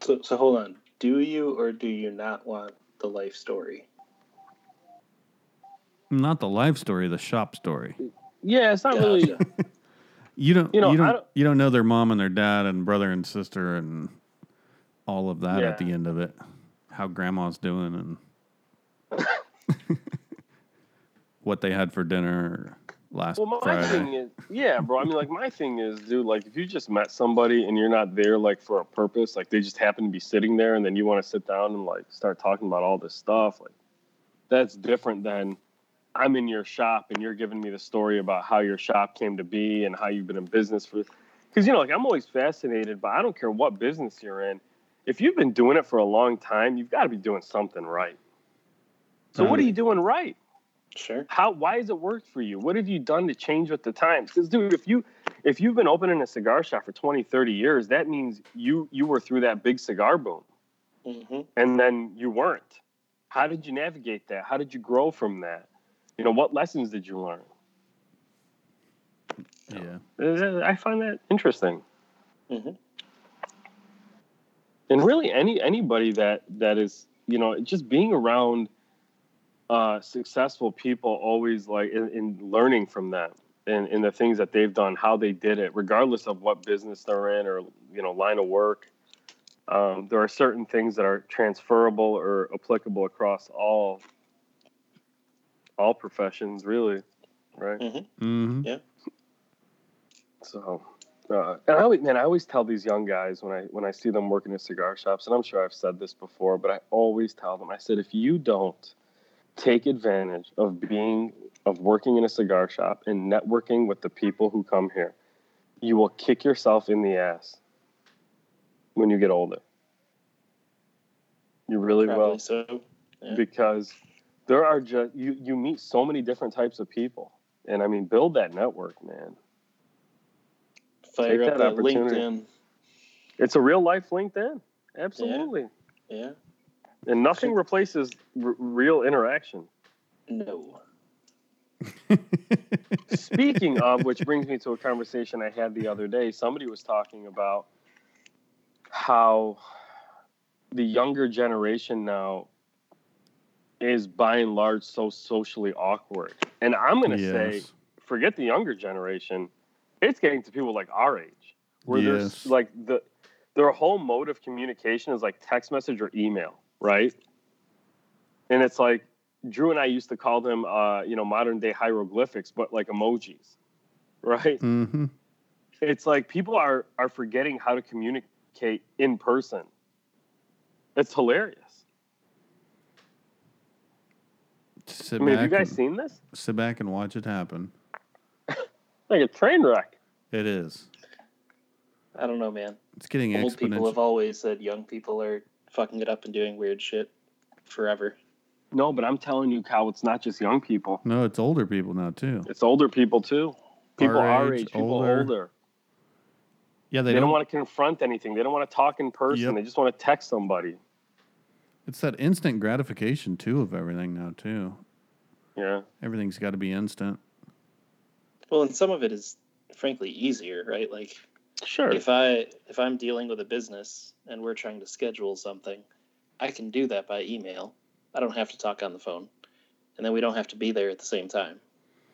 So, so hold on. Do you or do you not want the life story? Not the life story, the shop story. Yeah, it's not really. You don't You know, you don't, don't- you don't know their mom and their dad and brother and sister and all of that at the end of it. How grandma's doing and what they had for dinner last Well, my Friday. thing is, yeah, bro. I mean, like, my thing is, dude, like, if you just met somebody and you're not there, like, for a purpose, like, they just happen to be sitting there and then you want to sit down and, like, start talking about all this stuff, like, that's different than I'm in your shop and you're giving me the story about how your shop came to be and how you've been in business for. Because, you know, like, I'm always fascinated, but I don't care what business you're in. If you've been doing it for a long time, you've got to be doing something right. So, what are you doing right? Sure. how why has it worked for you what have you done to change with the times because dude if you if you've been opening a cigar shop for 20 30 years that means you you were through that big cigar boom hmm and then you weren't how did you navigate that how did you grow from that you know what lessons did you learn yeah. Uh, i find that interesting Mhm. and really any anybody that that is you know just being around uh successful people always like in, in learning from them and in the things that they've done how they did it regardless of what business they're in or you know line of work um, there are certain things that are transferable or applicable across all all professions really right Mm-hmm. yeah So, uh, and I always, man, I always tell these young guys when I when I see them working in cigar shops, and I'm sure I've said this before, but I always tell them, I said, if you don't take advantage of being of working in a cigar shop and networking with the people who come here, you will kick yourself in the ass when you get older. You really will so. Yeah. because there are just you you meet so many different types of people, and I mean, build that network, man. Fire take up that that opportunity. LinkedIn. It's a real life LinkedIn. Absolutely. Yeah. And nothing replaces r- real interaction. No. Speaking of, which brings me to a conversation I had the other day. Somebody was talking about how the younger generation now is by and large so socially awkward. And I'm going to say, forget the younger generation, it's getting to people like our age, where Yes. there's like the their whole mode of communication is like text message or email, right? And it's like Drew and I used to call them, uh, you know, modern day hieroglyphics, but like emojis, right? Mm-hmm. It's like people are are forgetting how to communicate in person. It's hilarious. Sit I mean, have you guys and, seen this? sit back and watch it happen. Like a train wreck. It is. I don't know, man. It's getting Old people have always said young people are fucking it up and doing weird shit forever. No, but I'm telling you, Cal, it's not just young people. No, it's older people now too. It's older people too. People Our our, age, age, people older. older. Yeah, They, they, don't, don't. want to confront anything. They don't want to talk in person. Yep. They just want to text somebody. It's that instant gratification too of everything now too. Yeah. Everything's got to be instant. Well, and some of it is frankly easier, right? Like Sure. if I if I'm dealing with a business and we're trying to schedule something, I can do that by email. I don't have to talk on the phone, and then we don't have to be there at the same time,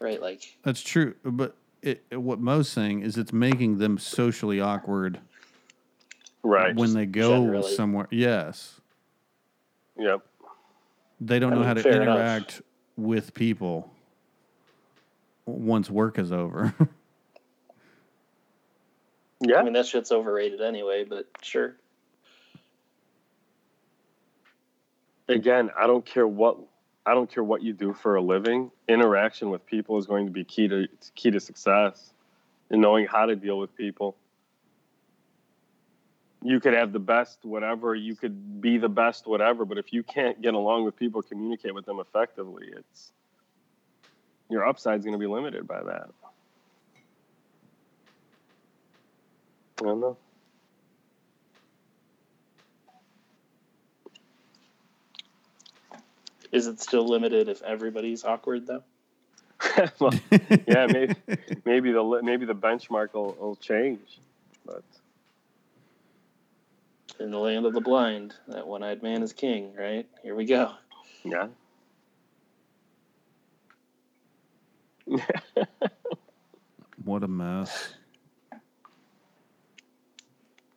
right? Like That's true, but it, it- what Mo's saying is it's making them socially awkward right. when they go generally. somewhere. Yes, yep. they don't I know mean, how to fair enough. interact with people once work is over. Yeah. I mean that shit's overrated anyway, but sure. Again, I don't care what I don't care what you do for a living. Interaction with people is going to be key to key to success, and knowing how to deal with people. You could have the best whatever, you could be the best whatever, but if you can't get along with people, communicate with them effectively, it's your upside's going to be limited by that. I don't know. Is it still limited if everybody's awkward though? Well, yeah, maybe maybe the maybe the benchmark will, will change, but In the land of the blind, that one-eyed man is king, right? Here we go. yeah. what a mess.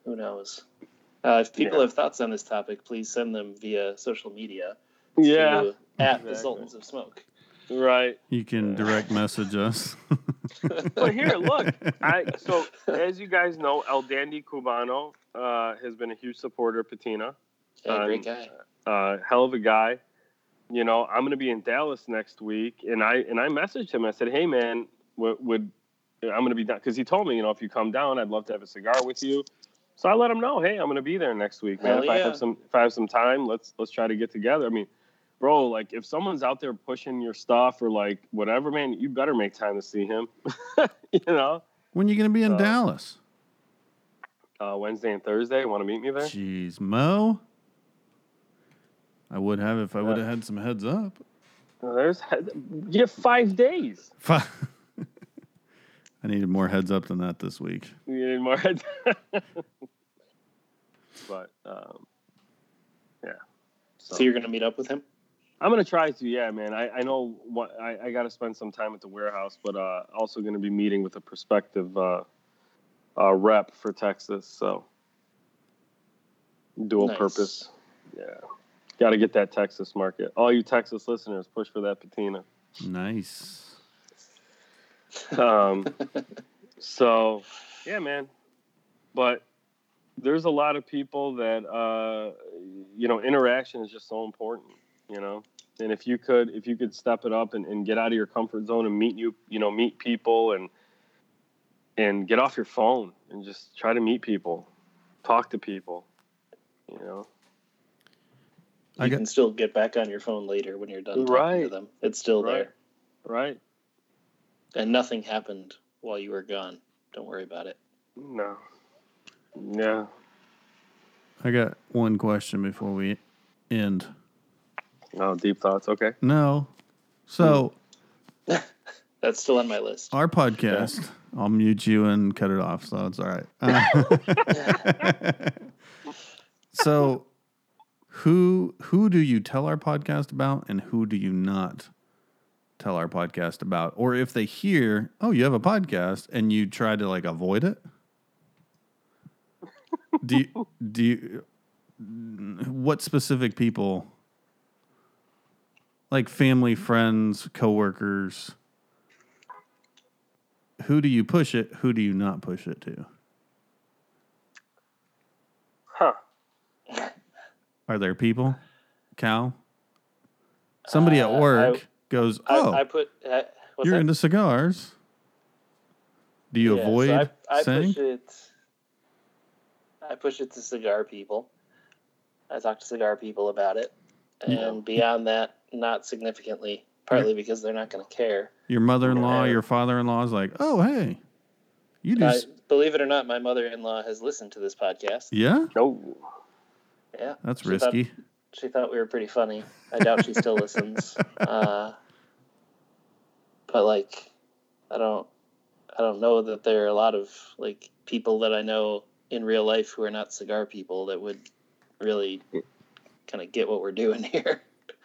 Who knows? Uh, if people Yeah. have thoughts on this topic, please send them via social media. yeah, to at the. Sultans of Smoke. right. You can direct message us. But here, look, I so as you guys know, El Dandy Cubano uh, has been a huge supporter of Patina. Yeah, great guy. uh, hell of a guy. You know, I'm going to be in Dallas next week, and I and I messaged him. I said, "Hey, man, would, would I'm going to be down?" Because he told me, you know, if you come down, I'd love to have a cigar with you. So I let him know, "Hey, I'm going to be there next week, man. Hell if I have some if I have some time, let's let's try to get together." I mean, bro, like if someone's out there pushing your stuff or like whatever, man, you better make time to see him. you know, when you going to be in Uh, Dallas? Uh, Wednesday and Thursday. Want to meet me there? Jeez, Mo. I would have if I would have had some heads up. Uh, There's you have five days. Fi- I needed more heads up than that this week. You need more. Heads. but um, yeah. So, So you're going to meet up with him? I'm gonna try to. Yeah, man. I, I know what I, I got to spend some time at the warehouse, but uh, also going to be meeting with a prospective uh, uh, rep for Texas. So dual Nice. purpose. Yeah. Got to get that Texas market. All you Texas listeners, push for that patina. Nice. um, so yeah, man. But there's a lot of people that uh, you know interaction is just so important. You know, and if you could if you could step it up and, and get out of your comfort zone and meet you you know meet people and and get off your phone and just try to meet people, talk to people. You know, I You got- can still get back on your phone later when you're done talking to Right. them. It's still Right. there. right? And nothing happened while you were gone. Don't worry about it. No. Yeah. I got one question before we end. Oh, deep thoughts. Okay. No. So, That's still on my list. our podcast, I'll mute you and cut it off, so it's all right. Uh, so, who who do you tell our podcast about and who do you not tell our podcast about? Or if they hear, "Oh, you have a podcast," and you try to like avoid it? Do you, do you what specific people like family, friends, coworkers. Who do you push it? Who do you not push it to? Huh. Are there people? Cal? Somebody Uh, at work I- goes, "Oh, I, I put. Uh, what's you're that? into cigars." Do you Yeah, so avoid I, I saying? push it. I push it to cigar people. I talk to cigar people about it, and beyond that, not significantly. Partly because they're not going to care. Your mother-in-law, your father-in-law is like, oh hey, you do. I, s- believe it or not, my mother-in-law has listened to this podcast. yeah, No. Yeah, that's She thought- risky. she thought we were pretty funny. I doubt she still listens. Uh, but like, I don't, I don't know that there are a lot of like people that I know in real life who are not cigar people that would really kind of get what we're doing here.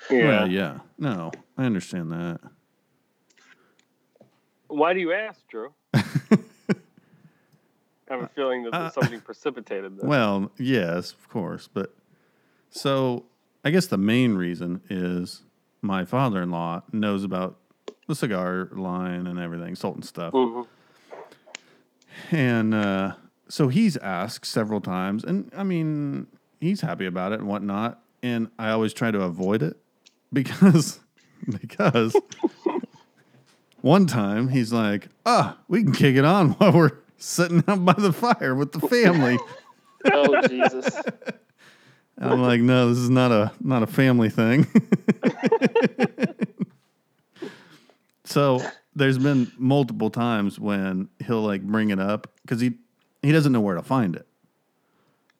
Yeah. Well, yeah. No, I understand that. Why do you ask, Drew? I have a feeling that Uh, something precipitated this. Well, yes, of course, but so I guess the main reason is my father-in-law knows about the cigar line and everything, salt and stuff, Mhm. and uh, so he's asked several times, and I mean he's happy about it and whatnot, and I always try to avoid it because because one time he's like, "Ah, we can kick it on while we're sitting out by the fire with the family." oh Jesus! I'm like, no, this is not a not a family thing. so there's been multiple times when he'll like bring it up because he he doesn't know where to find it.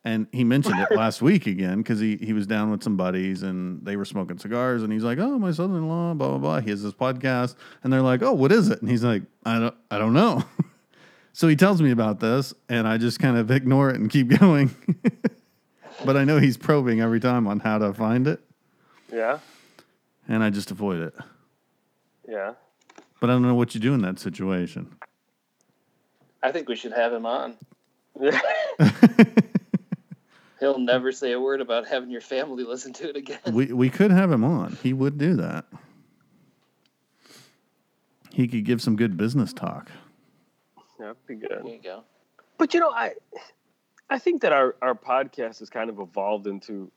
And he mentioned it last week again because he, he was down with some buddies and they were smoking cigars and he's like, oh, my son-in-law, blah blah blah. He has this podcast and they're like, oh, what is it? And he's like, I don't I don't know. so he tells me about this and I just kind of ignore it and keep going. but I know he's probing every time on how to find it, Yeah. and I just avoid it. Yeah. But I don't know what you do in that situation. I think we should have him on. He'll never say a word about having your family listen to it again. we we could have him on. He would do that. He could give some good business talk. That'd be good. There you go. But you know, I I think that our, our podcast has kind of evolved into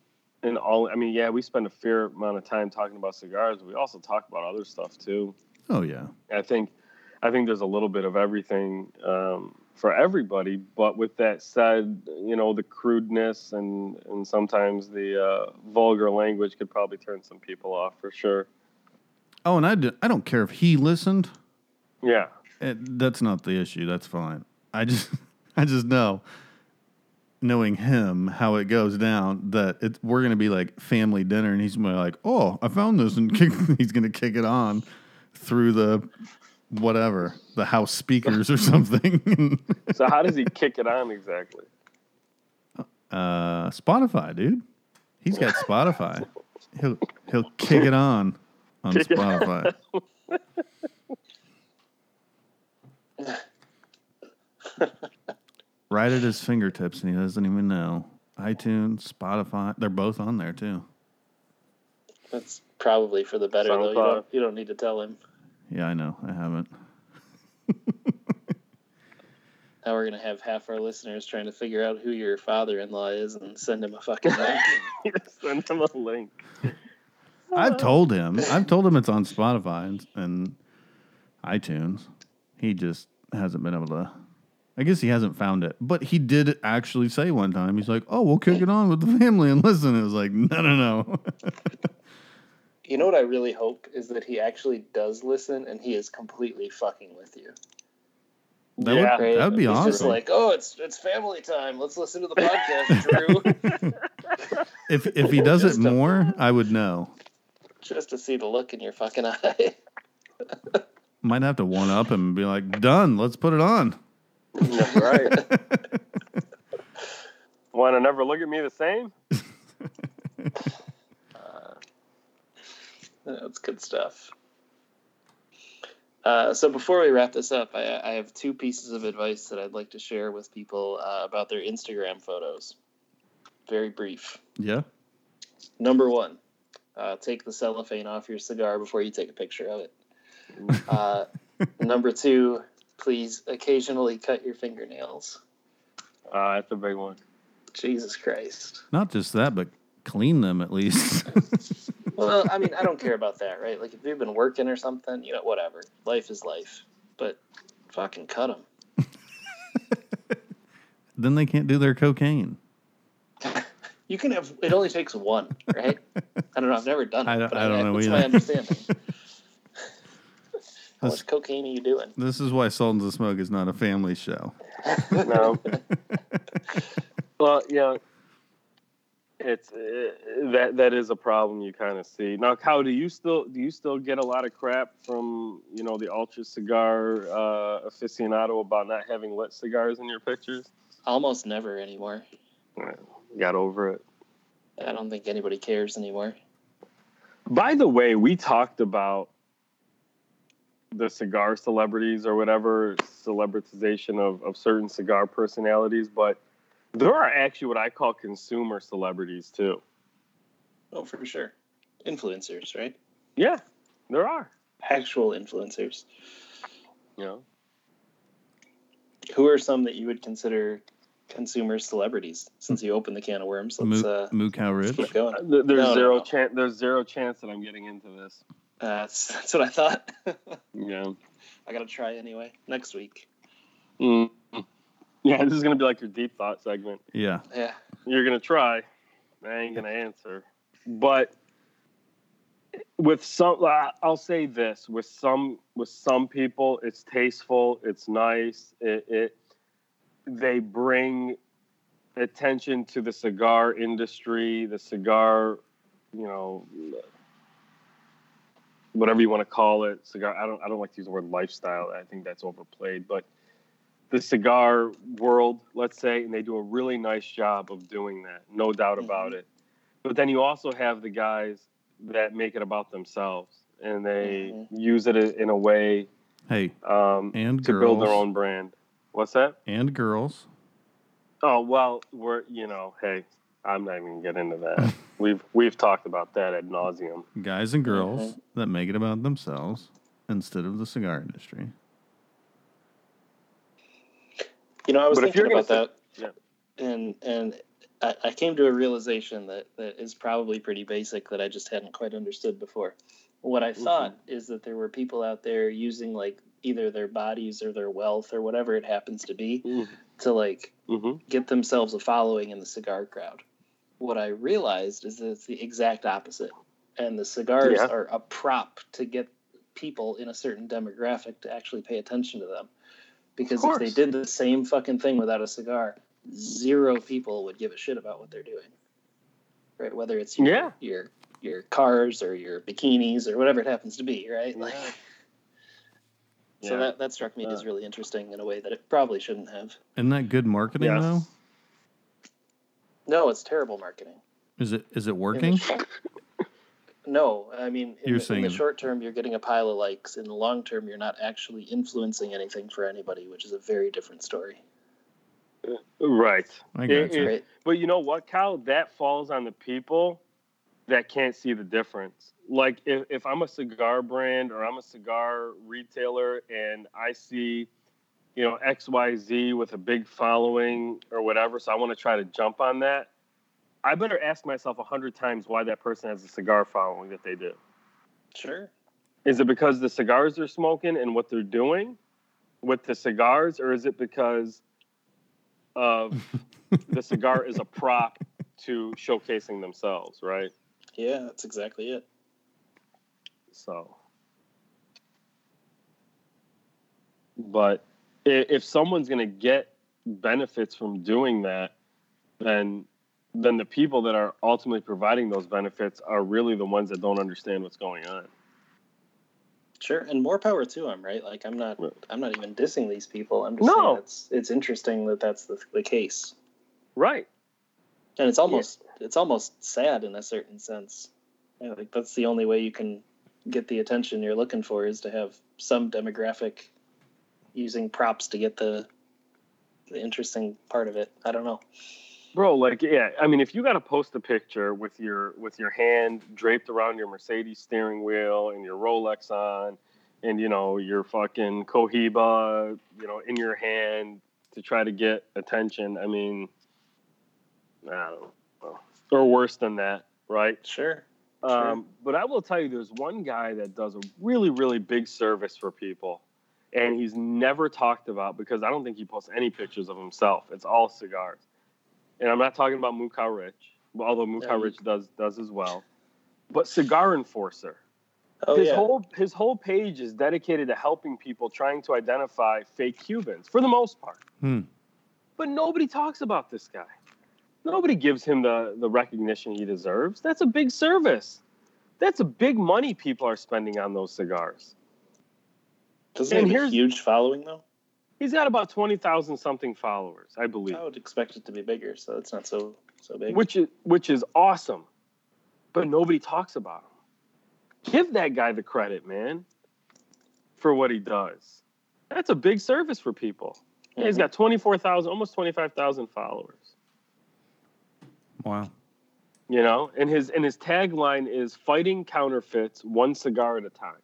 in all I mean, yeah, we spend a fair amount of time talking about cigars, but we also talk about other stuff too. Oh yeah, I think I think there's a little bit of everything um, for everybody. But with that said, you know, the crudeness and and sometimes the uh, vulgar language could probably turn some people off for sure. Oh, and I, do, I don't care if he listened. Yeah. It, that's not the issue. That's fine. I just I just know, knowing him how it goes down, that it, we're gonna be like family dinner, and he's gonna be like, "Oh, I found this," and kick, he's gonna kick it on through the whatever the house speakers or something. So how does he kick it on exactly? uh, Spotify, dude. He's got Spotify. He'll he'll kick it on on Kick it Spotify. right at his fingertips, and he doesn't even know. iTunes, Spotify, they're both on there too. That's probably for the better, though. You don't, you don't need to tell him. Yeah, I know. I haven't. Now we're gonna have half our listeners trying to figure out who your father-in-law is and send him a fucking link. Send him a link. I've told him. I've told him it's on Spotify and, and iTunes. He just hasn't been able to. I guess he hasn't found it. But he did actually say one time, he's like, "Oh, we'll kick it on with the family and listen." It was like, no, no, no. You know what I really hope is that he actually does listen and he is completely fucking with you. That Yeah. would that would be He's awesome. just like, oh, it's it's family time. Let's listen to the podcast, Drew. if if he does it Just a- more, I would know. just to see the look in your fucking eye. Might have to one up him and be like, "Done. Let's put it on." That's right. Want to never look at me the same? That's good stuff. Uh, so before we wrap this up, I, I have two pieces of advice that I'd like to share with people uh, about their Instagram photos. Very brief. Yeah. Number one, uh, take the cellophane off your cigar before you take a picture of it. Uh, number two, please occasionally cut your fingernails. Uh, that's a big one. Jesus Christ. Not just that, but clean them at least. Well, I mean, I don't care about that, right? Like, if you've been working or something, you know, whatever. Life is life. But fucking cut them. then they can't do their cocaine. You can have. It only takes one, right? I don't know. I've never done it. I don't- but I don't know That's either. my understanding. How This- much cocaine are you doing? This is why Sultans of Smoke is not a family show. No. well, yeah, it's uh, that that is a problem you kind of see now. Cal, do you still do you still get a lot of crap from you know the ultra cigar uh, aficionado about not having lit cigars in your pictures? Almost never anymore. Got over it. I don't think anybody cares anymore. By the way, we talked about the cigar celebrities or whatever celebritization of, of certain cigar personalities, but there are actually what I call consumer celebrities too. Oh, for sure. Influencers, right? Yeah, there are. Actual influencers. You know, Who are some that you would consider consumer celebrities? Since you opened the can of worms, let's Moo, uh, Moo Cow Ridge. keep going. There's No, no, zero no. chance. There's zero chance that I'm getting into this. Uh, that's, that's what I thought. Yeah. I gotta try anyway next week. Mm. Yeah, this is gonna be like your deep thought segment. Yeah. Yeah. You're gonna try. I ain't gonna answer. But with some, I- I'll say this: with some, with some people, it's tasteful, it's nice. It, it they bring attention to the cigar industry, the cigar, you know, whatever you want to call it. Cigar. I don't. I don't like to use the word lifestyle. I think that's overplayed, but the cigar world, let's say, and they do a really nice job of doing that, no doubt about it. But then you also have the guys that make it about themselves and they Mhm. use it in a way Hey, um, and to girls. build their own brand. What's that? And girls. Oh well, we're you know, hey, I'm not even gonna get into that. we've we've talked about that ad nauseum. Guys and girls Mhm. that make it about themselves instead of the cigar industry. You know, I was But thinking about that, and and I, I came to a realization that that is probably pretty basic that I just hadn't quite understood before. What I thought is that there were people out there using like either their bodies or their wealth or whatever it happens to be to like hmm get themselves a following in the cigar crowd. What I realized is that it's the exact opposite, and the cigars Yeah. are a prop to get people in a certain demographic to actually pay attention to them. Because if they did the same fucking thing without a cigar, zero people would give a shit about what they're doing. Right? Whether it's your Yeah. your your cars or your bikinis or whatever it happens to be, right? Like so Yeah. that, that struck me as Uh, really interesting in a way that it probably shouldn't have. Isn't that good marketing Yes. though? No, it's terrible marketing. Is it is it working? short- No, I mean, in, You're the, in the short term, you're getting a pile of likes. In the long term, you're not actually influencing anything for anybody, which is a very different story. Right. I It- you. it- Right? But you know what, Kyle? That falls on the people that can't see the difference. Like if, if I'm a cigar brand or I'm a cigar retailer and I see, you know, XYZ with a big following or whatever, so I want to try to jump on that, I better ask myself a hundred times why that person has a cigar following that they do. Sure. Is it because the cigars they're smoking and what they're doing with the cigars, or is it because of the cigar is a prop to showcasing themselves, right? Yeah, that's exactly it. So, but if someone's going to get benefits from doing that, then then the people that are ultimately providing those benefits are really the ones that don't understand what's going on. Sure, and more power to them, right? Like I'm not, I'm not even dissing these people. I'm just No. saying it's it's interesting that that's the, the case, Right. and it's almost it's almost sad in a certain sense. Yeah, like that's the only way you can get the attention you're looking for is to have some demographic using props to get the the interesting part of it. I don't know. Bro, like yeah, I mean if you got to post a picture with your with your hand draped around your Mercedes steering wheel and your Rolex on and you know your fucking Cohiba, you know, in your hand to try to get attention, I mean I don't know. Or worse than that, right? Sure. Um, but I will tell you, there's one guy that does a really, really big service for people, and he's never talked about because I don't think he posts any pictures of himself. It's all cigars, and I'm not talking about Mukau Rich. although Moose Yeah, Rich does does as well. But Cigar Enforcer. Oh his yeah. whole his whole page is dedicated to helping people trying to identify fake Cubans for the most part. Hmm. But nobody talks about this guy. Nobody gives him the the recognition he deserves. That's a big service. That's a big money people are spending on those cigars. Doesn't and he have a huge following though? He's got about twenty thousand something followers, I believe, I would expect it to be bigger, so it's not so so big. which is which is awesome. But nobody talks about him. Give that guy the credit, man, for what he does. That's a big service for people. Yeah, he's mm-hmm. got 24,000, almost 25,000 followers. Wow. You know, and his and his tagline is fighting counterfeits one cigar at a time.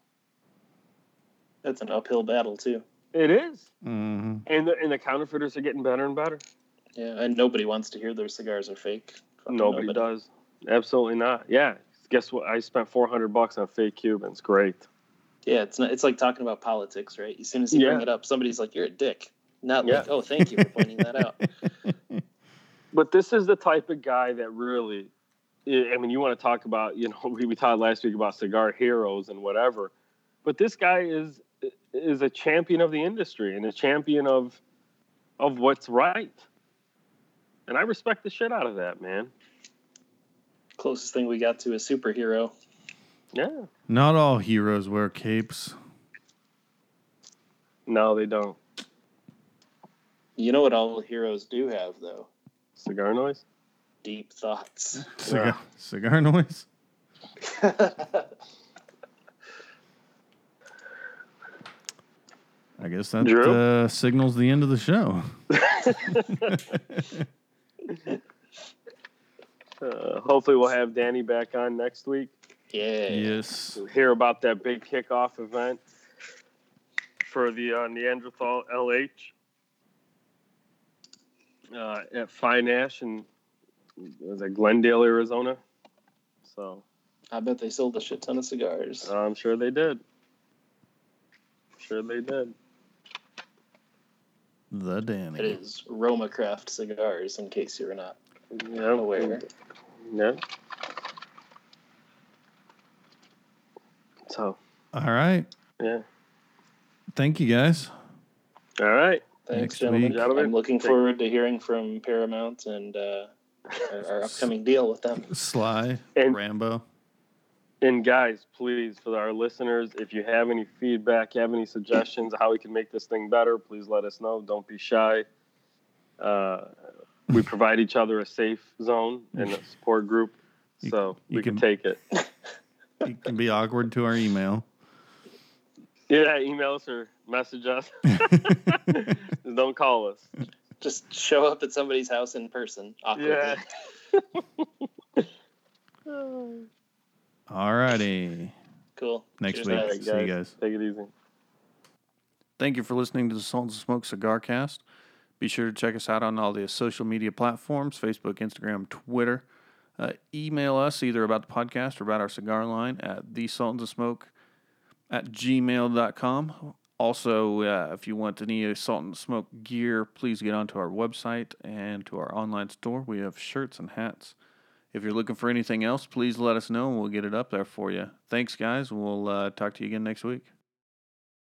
That's an uphill battle too. It is. hmm And the and the counterfeiters are getting better and better. Yeah, and nobody wants to hear their cigars are fake. Fucking Nobody, does. Absolutely not. Yeah. Guess what? I spent 400 bucks on fake Cubans. Great. Yeah, it's not, it's like talking about politics, right? As soon as you Yeah. bring it up, somebody's like, "You're a dick." Not Yeah. like, "Oh, thank you for pointing that out." But this is the type of guy that really, I I mean, you want to talk about, you know, we, we talked last week about cigar heroes and whatever, but this guy is is a champion of the industry and a champion of of what's right. And I respect the shit out of that, man. Closest thing we got to a superhero. Yeah. Not all heroes wear capes. No, they don't. You know what all heroes do have though? Cigar noise? Deep thoughts. Cigar, cigar noise. I guess that uh, signals the end of the show. Uh, hopefully, we'll have Danny back on next week. yeah. yes. to hear about that big kickoff event for the uh, Neanderthal LH uh, at Fine Ash in was it Glendale, Arizona. So I bet they sold a shit ton of cigars. I'm sure they did. Sure they did. The Danny. It is Roma Craft cigars, in case you were not no, aware. Yeah. So All right. yeah. Thank you guys. All right. Thanks, gentlemen. Gentlemen, I'm looking thank- forward to hearing from Paramount and uh, our, our upcoming deal with them. Sly, And- Rambo. And guys, please, for our listeners, if you have any feedback, have any suggestions how we can make this thing better, please let us know. Don't be shy. Uh, we provide each other a safe zone and a support group, You- so you we can, can- take it. You can be awkward to our email. Yeah, email us or message us. Don't call us. Just show up at somebody's house in person. Awkwardly. Yeah. All righty. Cool. Next Cheers, week. guys. All right, See you guys. Take it easy. Thank you for listening to the Sultans of Smoke Cigar Cast. Be sure to check us out on all the social media platforms Facebook, Instagram, Twitter. Uh, email us either about the podcast or about our cigar line at the Sultans of Smoke at gmail.com. Also, uh, if you want any Sultans of Smoke gear, please get onto our website and to our online store. We have shirts and hats. If you're looking for anything else, please let us know and we'll get it up there for you. Thanks, guys. We'll uh, talk to you again next week.